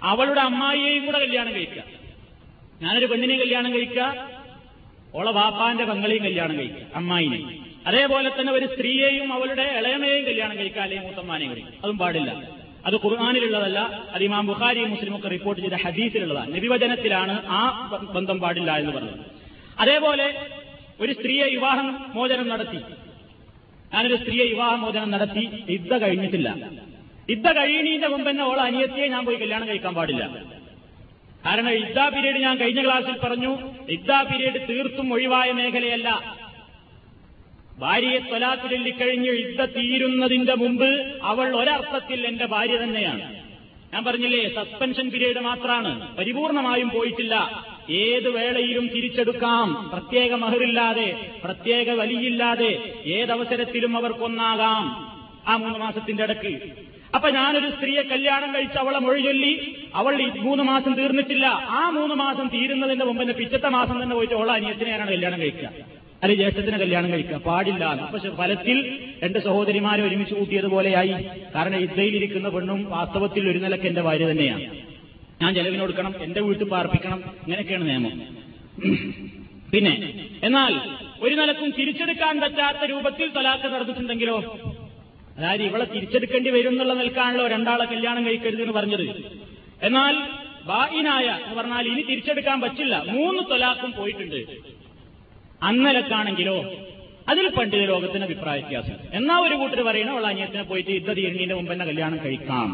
അവളുടെ അമ്മായിയെയും കൂടെ കല്യാണം കഴിക്കുക. ഞാനൊരു പെണ്ണിനെ കല്യാണം കഴിക്കുക. ഓളെ വാപ്പാന്റെ പങ്ങളെയും കല്യാണം കഴിക്കുക. അമ്മായിനെ അതേപോലെ തന്നെ ഒരു സ്ത്രീയെയും അവളുടെ ഇളയമയെയും കല്യാണം കഴിക്കുക. അല്ലെങ്കിൽ മൂത്തമ്മാനെയും കഴിക്കുക. അതും പാടില്ല. അത് ഖുർആാനിലുള്ളതല്ല അത് ഇമാം ബുഖാരി മുസ്ലിം ഒക്കെ റിപ്പോർട്ട് ചെയ്ത ഹദീസിലുള്ളതാണ്. നബിവചനത്തിലാണ് ആ ബന്ധം പാടില്ല എന്ന് പറഞ്ഞത്. അതേപോലെ ഒരു സ്ത്രീയെ വിവാഹം മോചനം നടത്തി. ഞാനൊരു സ്ത്രീയെ വിവാഹമോചനം നടത്തി ഇദ്ധ കഴിഞ്ഞിട്ടില്ല. ഇദ്ധ കഴിയണീന്റെ മുമ്പ് തന്നെ ഓൾ അനിയത്തിയെ ഞാൻ പോയി കല്യാണം കഴിക്കാൻ പാടില്ല. കാരണം ഇദ്ദാ പീരീഡ് ഞാൻ കഴിഞ്ഞ ക്ലാസ്സിൽ പറഞ്ഞു ഇദ്ദാ പീരീഡ് തീർത്തും ഒഴിവായ മേഖലയല്ല. ഭാര്യയെ തൊലാത്തിലൊല്ലിക്കഴിഞ്ഞ് യുദ്ധ തീരുന്നതിന്റെ മുമ്പ് അവൾ ഒരർത്ഥത്തിൽ എന്റെ ഭാര്യ തന്നെയാണ്. ഞാൻ പറഞ്ഞില്ലേ സസ്പെൻഷൻ പീരീഡ് മാത്രമാണ് പരിപൂർണമായും പോയിട്ടില്ല. ഏത് വേളയിലും തിരിച്ചെടുക്കാം. പ്രത്യേക മഹറില്ലാതെ പ്രത്യേക വലിയില്ലാതെ ഏതവസരത്തിലും അവർക്കൊന്നാകാം. ആ മൂന്ന് മാസത്തിന്റെ ഇടയ്ക്ക്. അപ്പൊ ഞാനൊരു സ്ത്രീയെ കല്യാണം കഴിച്ച് അവളെ മൊഴി ചൊല്ലി അവൾ മൂന്ന് മാസം തീർന്നിട്ടില്ല. ആ മൂന്ന് മാസം തീരുന്നതിന്റെ മുമ്പ് എന്റെ പിറ്റത്തെ മാസം തന്നെ പോയിട്ട് അവളെ അനിയത്തിനെയാണ് കല്യാണം കഴിക്കുക. അല്ലെങ്കിൽ ജ്യേഷ്ഠത്തിന് കല്യാണം കഴിക്കുക. പാടില്ല. പക്ഷെ ഫലത്തിൽ രണ്ട് സഹോദരിമാരെ ഒരുമിച്ച് കൂട്ടിയതുപോലെയായി. കാരണം ഇദ്ദയിലിരിക്കുന്ന പെണ്ണും വാസ്തവത്തിൽ ഒരു നിലയ്ക്ക് എന്റെ ഭാര്യ തന്നെയാണ്. ഞാൻ ചെലവിന് കൊടുക്കണം എന്റെ വീട്ടിൽ പാർപ്പിക്കണം ഇങ്ങനെയൊക്കെയാണ് നിയമം. പിന്നെ എന്നാൽ ഒരു നിലക്കും തിരിച്ചെടുക്കാൻ പറ്റാത്ത രൂപത്തിൽ തലാക്ക് നടന്നിട്ടുണ്ടെങ്കിലോ? അതായത് ഇവളെ തിരിച്ചെടുക്കേണ്ടി വരും എന്നുള്ള നിൽക്കാണല്ലോ രണ്ടാളെ കല്യാണം കഴിക്കരുത് എന്ന് പറഞ്ഞത്. എന്നാൽ ബായിനായ എന്ന് പറഞ്ഞാൽ ഇനി തിരിച്ചെടുക്കാൻ പറ്റില്ല. മൂന്ന് തൊലാക്കും പോയിട്ടുണ്ട്. അന്നലക്കാണെങ്കിലോ അതിൽ പണ്ഡിത ലോകത്തിന് അഭിപ്രായ വ്യത്യാസം. എന്നാ ഒരു കൂട്ടർ പറയുന്നു അവൾ അനിയത്തിനെ പോയിട്ട് യുദ്ധ തീരുന്നതിന്റെ മുമ്പ് തന്നെ കല്യാണം കഴിക്കാം.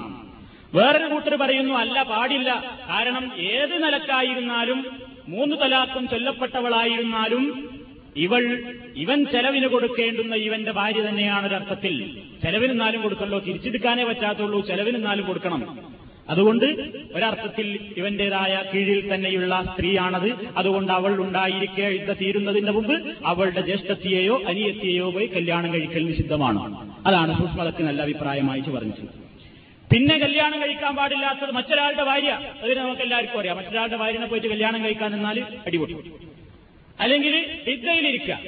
വേറൊരു കൂട്ടർ പറയുന്നു അല്ല പാടില്ല. കാരണം ഏത് നിലക്കായിരുന്നാലും മൂന്ന് തലാക്കും ചൊല്ലപ്പെട്ടവളായിരുന്നാലും ഇവൾ ഇവൻ ചെലവിന് കൊടുക്കേണ്ടുന്ന ഇവന്റെ ഭാര്യ തന്നെയാണ് ഒരർത്ഥത്തിൽ ചെലവിനെന്നാലും കൊടുക്കല്ലോ തിരിച്ചെടുക്കാനേ പറ്റാത്തുള്ളൂ. ചെലവിനെന്നാലും കൊടുക്കണം. അതുകൊണ്ട് ഒരർത്ഥത്തിൽ ഇവന്റേതായ കീഴിൽ തന്നെയുള്ള സ്ത്രീയാണത്. അതുകൊണ്ട് അവൾ ഉണ്ടായിരിക്കെ യുദ്ധ തീരുന്നതിന്റെ മുമ്പ് അവളുടെ ജ്യേഷ്ഠത്തിയെയോ അനിയത്തിയെയോ പോയി കല്യാണം കഴിക്കൽ നിഷിദ്ധമാണ്. അതാണ് സുഷ്മതക്ക് നല്ല അഭിപ്രായമായി പറഞ്ഞത്. പിന്നെ കല്യാണം കഴിക്കാൻ പാടില്ലാത്തത് മറ്റൊരാളുടെ ഭാര്യ. അതിന് നമുക്ക് എല്ലാവർക്കും അറിയാം. മറ്റൊരാളുടെ ഭാര്യനെ പോയിട്ട് കല്യാണം കഴിക്കാൻ എന്നാൽ അടിപൊളി. അല്ലെങ്കിൽ ഇദ്ദയിലിരിക്കുക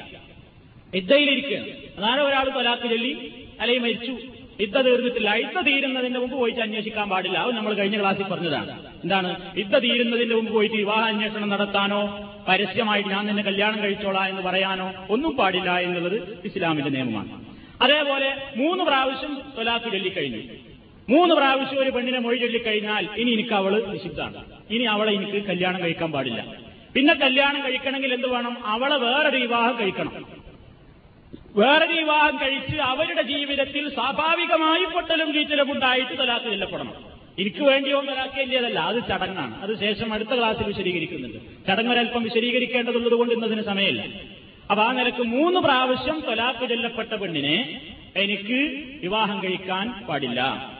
ഇദ്ദയിലിരിക്കുക അതാണ് ഒരാൾ തൊലാക്ക് ചൊല്ലി അല്ലെങ്കിൽ മരിച്ചു. യുദ്ധ തീർന്നിട്ടില്ല. യുദ്ധ തീരുന്നതിന്റെ മുമ്പ് പോയിട്ട് അന്വേഷിക്കാൻ പാടില്ല. അത് നമ്മൾ കഴിഞ്ഞ ക്ലാസ്സിൽ പറഞ്ഞതാണ്. എന്താണ്? യുദ്ധ തീരുന്നതിന്റെ മുമ്പ് പോയിട്ട് വിവാഹ അന്വേഷണം നടത്താനോ പരസ്യമായിട്ട് ഞാൻ നിന്നെ കല്യാണം കഴിച്ചോളാ എന്ന് പറയാനോ ഒന്നും പാടില്ല എന്നുള്ളത് ഇസ്ലാമിന്റെ നിയമമാണ്. അതേപോലെ മൂന്ന് പ്രാവശ്യം തൊലാത്ത് ചൊല്ലിക്കഴിഞ്ഞു. മൂന്ന് പ്രാവശ്യം ഒരു പെണ്ണിനെ മൊഴി ചൊല്ലിക്കഴിഞ്ഞാൽ ഇനി എനിക്ക് അവൾ നിഷിദ്ധാണ് ഇനി അവളെ എനിക്ക് കല്യാണം കഴിക്കാൻ പാടില്ല. പിന്നെ കല്യാണം കഴിക്കണമെങ്കിൽ എന്ത് വേണം? അവളെ വേറൊരു വിവാഹം കഴിക്കണം. വേറൊരു വിവാഹം കഴിച്ച് അവരുടെ ജീവിതത്തിൽ സ്വാഭാവികമായി പൊട്ടലും ചീറ്റലും ഉണ്ടായിട്ട് തലാക്ക് ചെല്ലപ്പെടണം. എനിക്ക് വേണ്ടിയോ തലാക്ക് ഇല്ലതല്ല അത് ചടങ്ങാണ്. അത് ശേഷം അടുത്ത ക്ലാസ്സിൽ വിശദീകരിക്കുന്നുണ്ട്. ചടങ്ങൊരൽപ്പം വിശദീകരിക്കേണ്ടതുള്ളത് കൊണ്ട് ഇന്നതിന് സമയമില്ല. അപ്പൊ ആ നിലയ്ക്ക് മൂന്ന് പ്രാവശ്യം തൊലാക്ക് ചെല്ലപ്പെട്ട പെണ്ണിനെ എനിക്ക് വിവാഹം കഴിക്കാൻ പാടില്ല.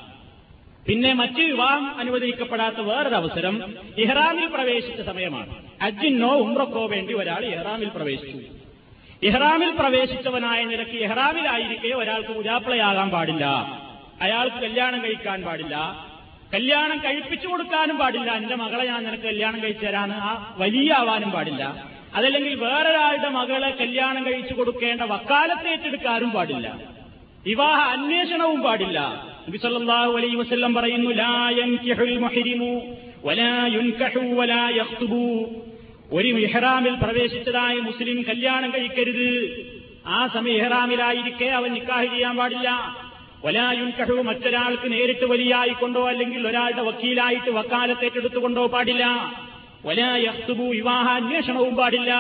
പിന്നെ മറ്റ് വിവാഹം അനുവദിക്കപ്പെടാത്ത വേറൊരവസരം ഇഹ്റാമിൽ പ്രവേശിച്ച സമയമാണ്. അജിനോ ഉംറക്കോ വേണ്ടി ഒരാൾ ഇഹ്റാമിൽ പ്രവേശിച്ചു. ഇഹ്റാമിൽ പ്രവേശിച്ചവനായ നിരക്ക് ഇഹ്റാമിലായിരിക്കെ ഒരാൾക്ക് ഉജാപ്പിളയാകാൻ പാടില്ല. അയാൾക്ക് കല്യാണം കഴിക്കാൻ പാടില്ല. കല്യാണം കഴിപ്പിച്ചു കൊടുക്കാനും പാടില്ല. എന്റെ മകളെ ഞാൻ നിനക്ക് കല്യാണം കഴിച്ചു തരാന്ന് ആ വലിയ ആവാനും പാടില്ല. അതല്ലെങ്കിൽ വേറൊരാളുടെ മകളെ കല്യാണം കഴിച്ചു കൊടുക്കേണ്ട വക്കാലത്തേറ്റെടുക്കാനും പാടില്ല. വിവാഹ അന്വേഷണവും പാടില്ല. നബി സല്ലല്ലാഹു അലൈഹി വസല്ലം പറയുന്നു ലാ മുഹരിമു വലാ യുൻകഹു വലാ ഒരു ഇഹ്റാമിൽ പ്രവേശിച്ചതായി മുസ്ലിം കല്യാണം കഴിക്കരുത്. ആ സമയം ഇഹ്റാമിലായിരിക്കെ അവൻ നിക്കാഹ് ചെയ്യാൻ പാടില്ല. വലാ കഴിവ് മറ്റൊരാൾക്ക് നേരിട്ട് വലിയായിക്കൊണ്ടോ അല്ലെങ്കിൽ ഒരാളുടെ വക്കീലായിട്ട് വക്കാലത്തേറ്റെടുത്തുകൊണ്ടോ പാടില്ല. വലാ വിവാഹാന്വേഷണവും പാടില്ല.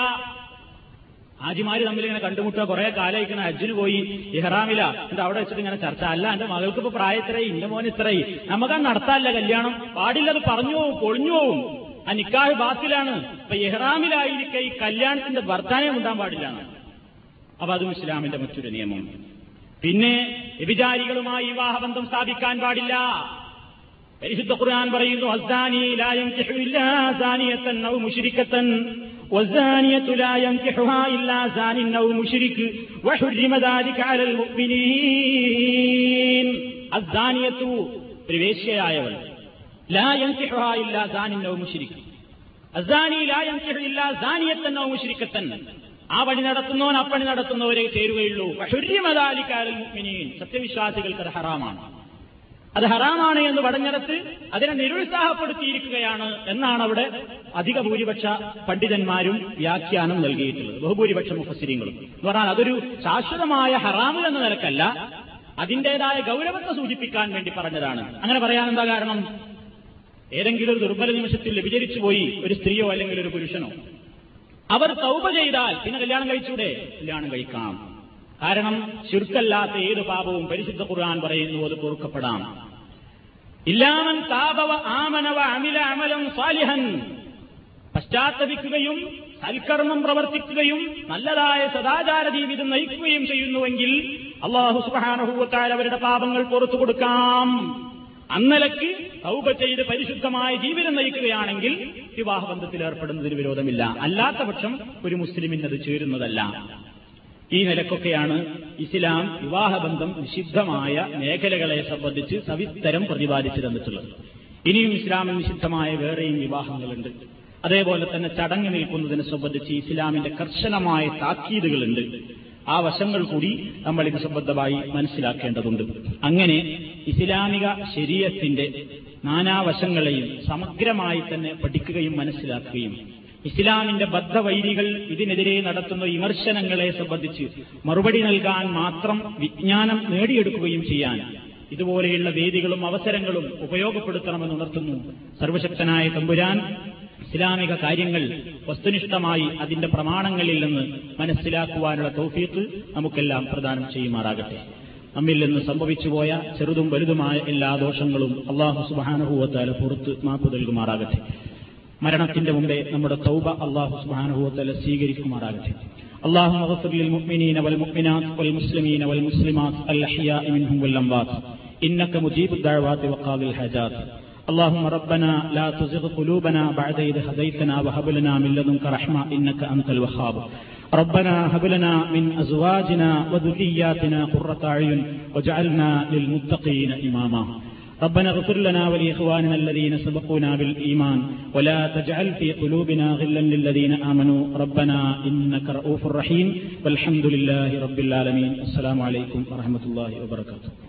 ഹാജിമാര് തമ്മിൽ ഇങ്ങനെ കണ്ടുമുട്ടുക കുറെ കാലയിക്കുന്ന ഹജ്ജിന് പോയി. ഇഹ്റാമില എന്താ അവിടെ വെച്ചിട്ട് ഇങ്ങനെ ചർച്ച. അല്ല എന്റെ മകൾക്ക് ഇപ്പൊ പ്രായത്രേ ഇന്റെ മോൻ ഇത്രയായി നമുക്കത് നടത്താല്ല കല്യാണം. പാടില്ലത് പറഞ്ഞു പോവും പൊളിഞ്ഞു പോവും ആ നിക്കാഹ് ബാത്തിലാണ് അപ്പൊ ഇഹ്റാമിലായിരിക്കെ ഈ കല്യാണത്തിന്റെ വർത്താനം ഉണ്ടാൻ പാടില്ല അപ്പൊ അതും ഇസ്ലാമിന്റെ മറ്റൊരു നിയമം പിന്നെ വ്യഭിചാരികളുമായി വിവാഹബന്ധം സ്ഥാപിക്കാൻ പാടില്ല പരിശുദ്ധ ഖുർആൻ പറയുന്നു അസ്ദാനി ലാ യൻകിഹു ഇല്ലാ സാനിയത്തൻ ഔ മുശ്രിക്കത്തൻ والزانية لا ينكحها إلا زان أو مشرك وحرم ذلك على المؤمنين الزانية പ്രവേശ്യയായവൾ لا ينكحها إلا زان أو مشرك الزاني لا ينكح إلا زانية أو مشركة ആ പണി നടത്തുന്നവൻ ആ പണി നടത്തുന്നവരെ ചേരുകയുള്ളൂ വഹുര്യമതാലിക്കാരൽ മുഅ്മിനീൻ സത്യവിശ്വാസികൾക്ക് അത് ഹറാമാണ് അത് ഹറാമാണ് എന്ന് പറഞ്ഞിടത്ത് അതിനെ നിരുത്സാഹപ്പെടുത്തിയിരിക്കുകയാണ് എന്നാണ് അവിടെ അധിക ഭൂരിപക്ഷ പണ്ഡിതന്മാരും വ്യാഖ്യാനം നൽകിയിട്ടുള്ളത് ബഹുഭൂരിപക്ഷ മുഫസ്സിരിങ്ങളും എന്ന് പറഞ്ഞാൽ അതൊരു ശാശ്വതമായ ഹറാമ് എന്ന നിലക്കല്ല അതിന്റേതായ ഗൗരവത്തെ സൂചിപ്പിക്കാൻ വേണ്ടി പറഞ്ഞതാണ് അങ്ങനെ പറയാൻ എന്താ കാരണം ഏതെങ്കിലും ഒരു ദുർബല നിമിഷത്തിൽ വ്യഭിചരിച്ചു പോയി ഒരു സ്ത്രീയോ അല്ലെങ്കിൽ ഒരു പുരുഷനോ. അവർ തൗപ ചെയ്താൽ പിന്നെ കല്യാണം കഴിച്ചൂടെ? കല്യാണം കഴിക്കാം. കാരണം ശുർക്കല്ലാത്ത ഏത് പാപവും പരിശുദ്ധ ഖുർആൻ പറയുന്നു അത് പൊറുക്കപ്പെടാം. ഇല്ലാമൻ താപവ ആമനവ അമില അമലം സ്വാലിഹൻ. പശ്ചാത്തപിക്കുകയും സൽക്കർമ്മം പ്രവർത്തിക്കുകയും നല്ലതായ സദാചാര ജീവിതം നയിക്കുകയും ചെയ്യുന്നുവെങ്കിൽ അള്ളാഹു സുബാനഹൂവത്താൽ അവരുടെ പാപങ്ങൾ പുറത്തു കൊടുക്കാം. അന്നലക്ക് തൗബ ചെയ്ത് പരിശുദ്ധമായ ജീവിതം നയിക്കുകയാണെങ്കിൽ വിവാഹബന്ധത്തിൽ ഏർപ്പെടുന്നതിന് വിരോധമില്ല. അല്ലാത്ത പക്ഷം ഒരു മുസ്ലിമിനത് ചേരുന്നതല്ല. ഈ നിലക്കൊക്കെയാണ് ഇസ്ലാം വിവാഹബന്ധം നിഷിദ്ധമായ മേഖലകളെ സംബന്ധിച്ച് സവിസ്തരം പ്രതിപാദിച്ചു തന്നിട്ടുള്ളത്. ഇനിയും ഇസ്ലാമിൽ നിഷിദ്ധമായ വേറെയും വിവാഹങ്ങളുണ്ട്. അതേപോലെ തന്നെ ചടങ്ങ് നിൽക്കുന്നതിനെ സംബന്ധിച്ച് ഇസ്ലാമിന്റെ കർശനമായ താക്കീതുകളുണ്ട്. ആ വശങ്ങൾ കൂടി നമ്മൾ ഇത് സംബന്ധമായി മനസ്സിലാക്കേണ്ടതുണ്ട്. അങ്ങനെ ഇസ്ലാമിക ശരീരത്തിന്റെ നാനാവശങ്ങളെയും സമഗ്രമായി തന്നെ പഠിക്കുകയും മനസ്സിലാക്കുകയും ഇസ്ലാമിന്റെ ബദ്ധവൈരികൾ ഇതിനെതിരെ നടത്തുന്ന വിമർശനങ്ങളെ സംബന്ധിച്ച് മറുപടി നൽകാൻ മാത്രം വിജ്ഞാനം നേടിയെടുക്കുകയും ചെയ്യാൻ ഇതുപോലെയുള്ള വേദികളും അവസരങ്ങളും ഉപയോഗപ്പെടുത്തണമെന്ന് ഉണർത്തുന്നു സർവശക്തനായ തമ്പുരാൻ. ഇസ്ലാമിക കാര്യങ്ങൾ വസ്തുനിഷ്ഠമായി അതിന്റെ പ്രമാണങ്ങളിൽ നിന്ന് മനസ്സിലാക്കുവാനുള്ള തൗഫീത്ത് നമുക്കെല്ലാം പ്രദാനം ചെയ്യുമാറാകട്ടെ. നമ്മിൽ നിന്ന് സംഭവിച്ചുപോയ ചെറുതും വലുതുമായ എല്ലാ ദോഷങ്ങളും അള്ളാഹു സുബാനുഭൂവത്താല പുറത്ത് മാപ്പു നൽകുമാറാകട്ടെ മരണത്തിന്റെ മുമ്പേ നമ്മുടെ തൗബ അള്ളാഹു സുബാനുഭൂവത്താല സ്വീകരിക്കുമാറാകട്ടെ اللهم اغفر للمؤمنين والمؤمنات والمسلمين والمسلمات الأحياء منهم والأموات إنك مجيب الدعوات وقاضي الحاجات اللهم ربنا لا تزغ قلوبنا بعد إذ هديتنا وهب لنا من لدنك رحمة إنك أنت الوهاب ربنا هب لنا من أزواجنا وذرياتنا قرة أعين واجعلنا للمتقين إماما. ربنا اغفر لنا ولإخواننا الذين سبقونا بالإيمان ولا تجعل في قلوبنا غلا للذين آمنوا. ربنا إنك رؤوف رحيم. والحمد لله رب العالمين. السلام عليكم ورحمة الله وبركاته.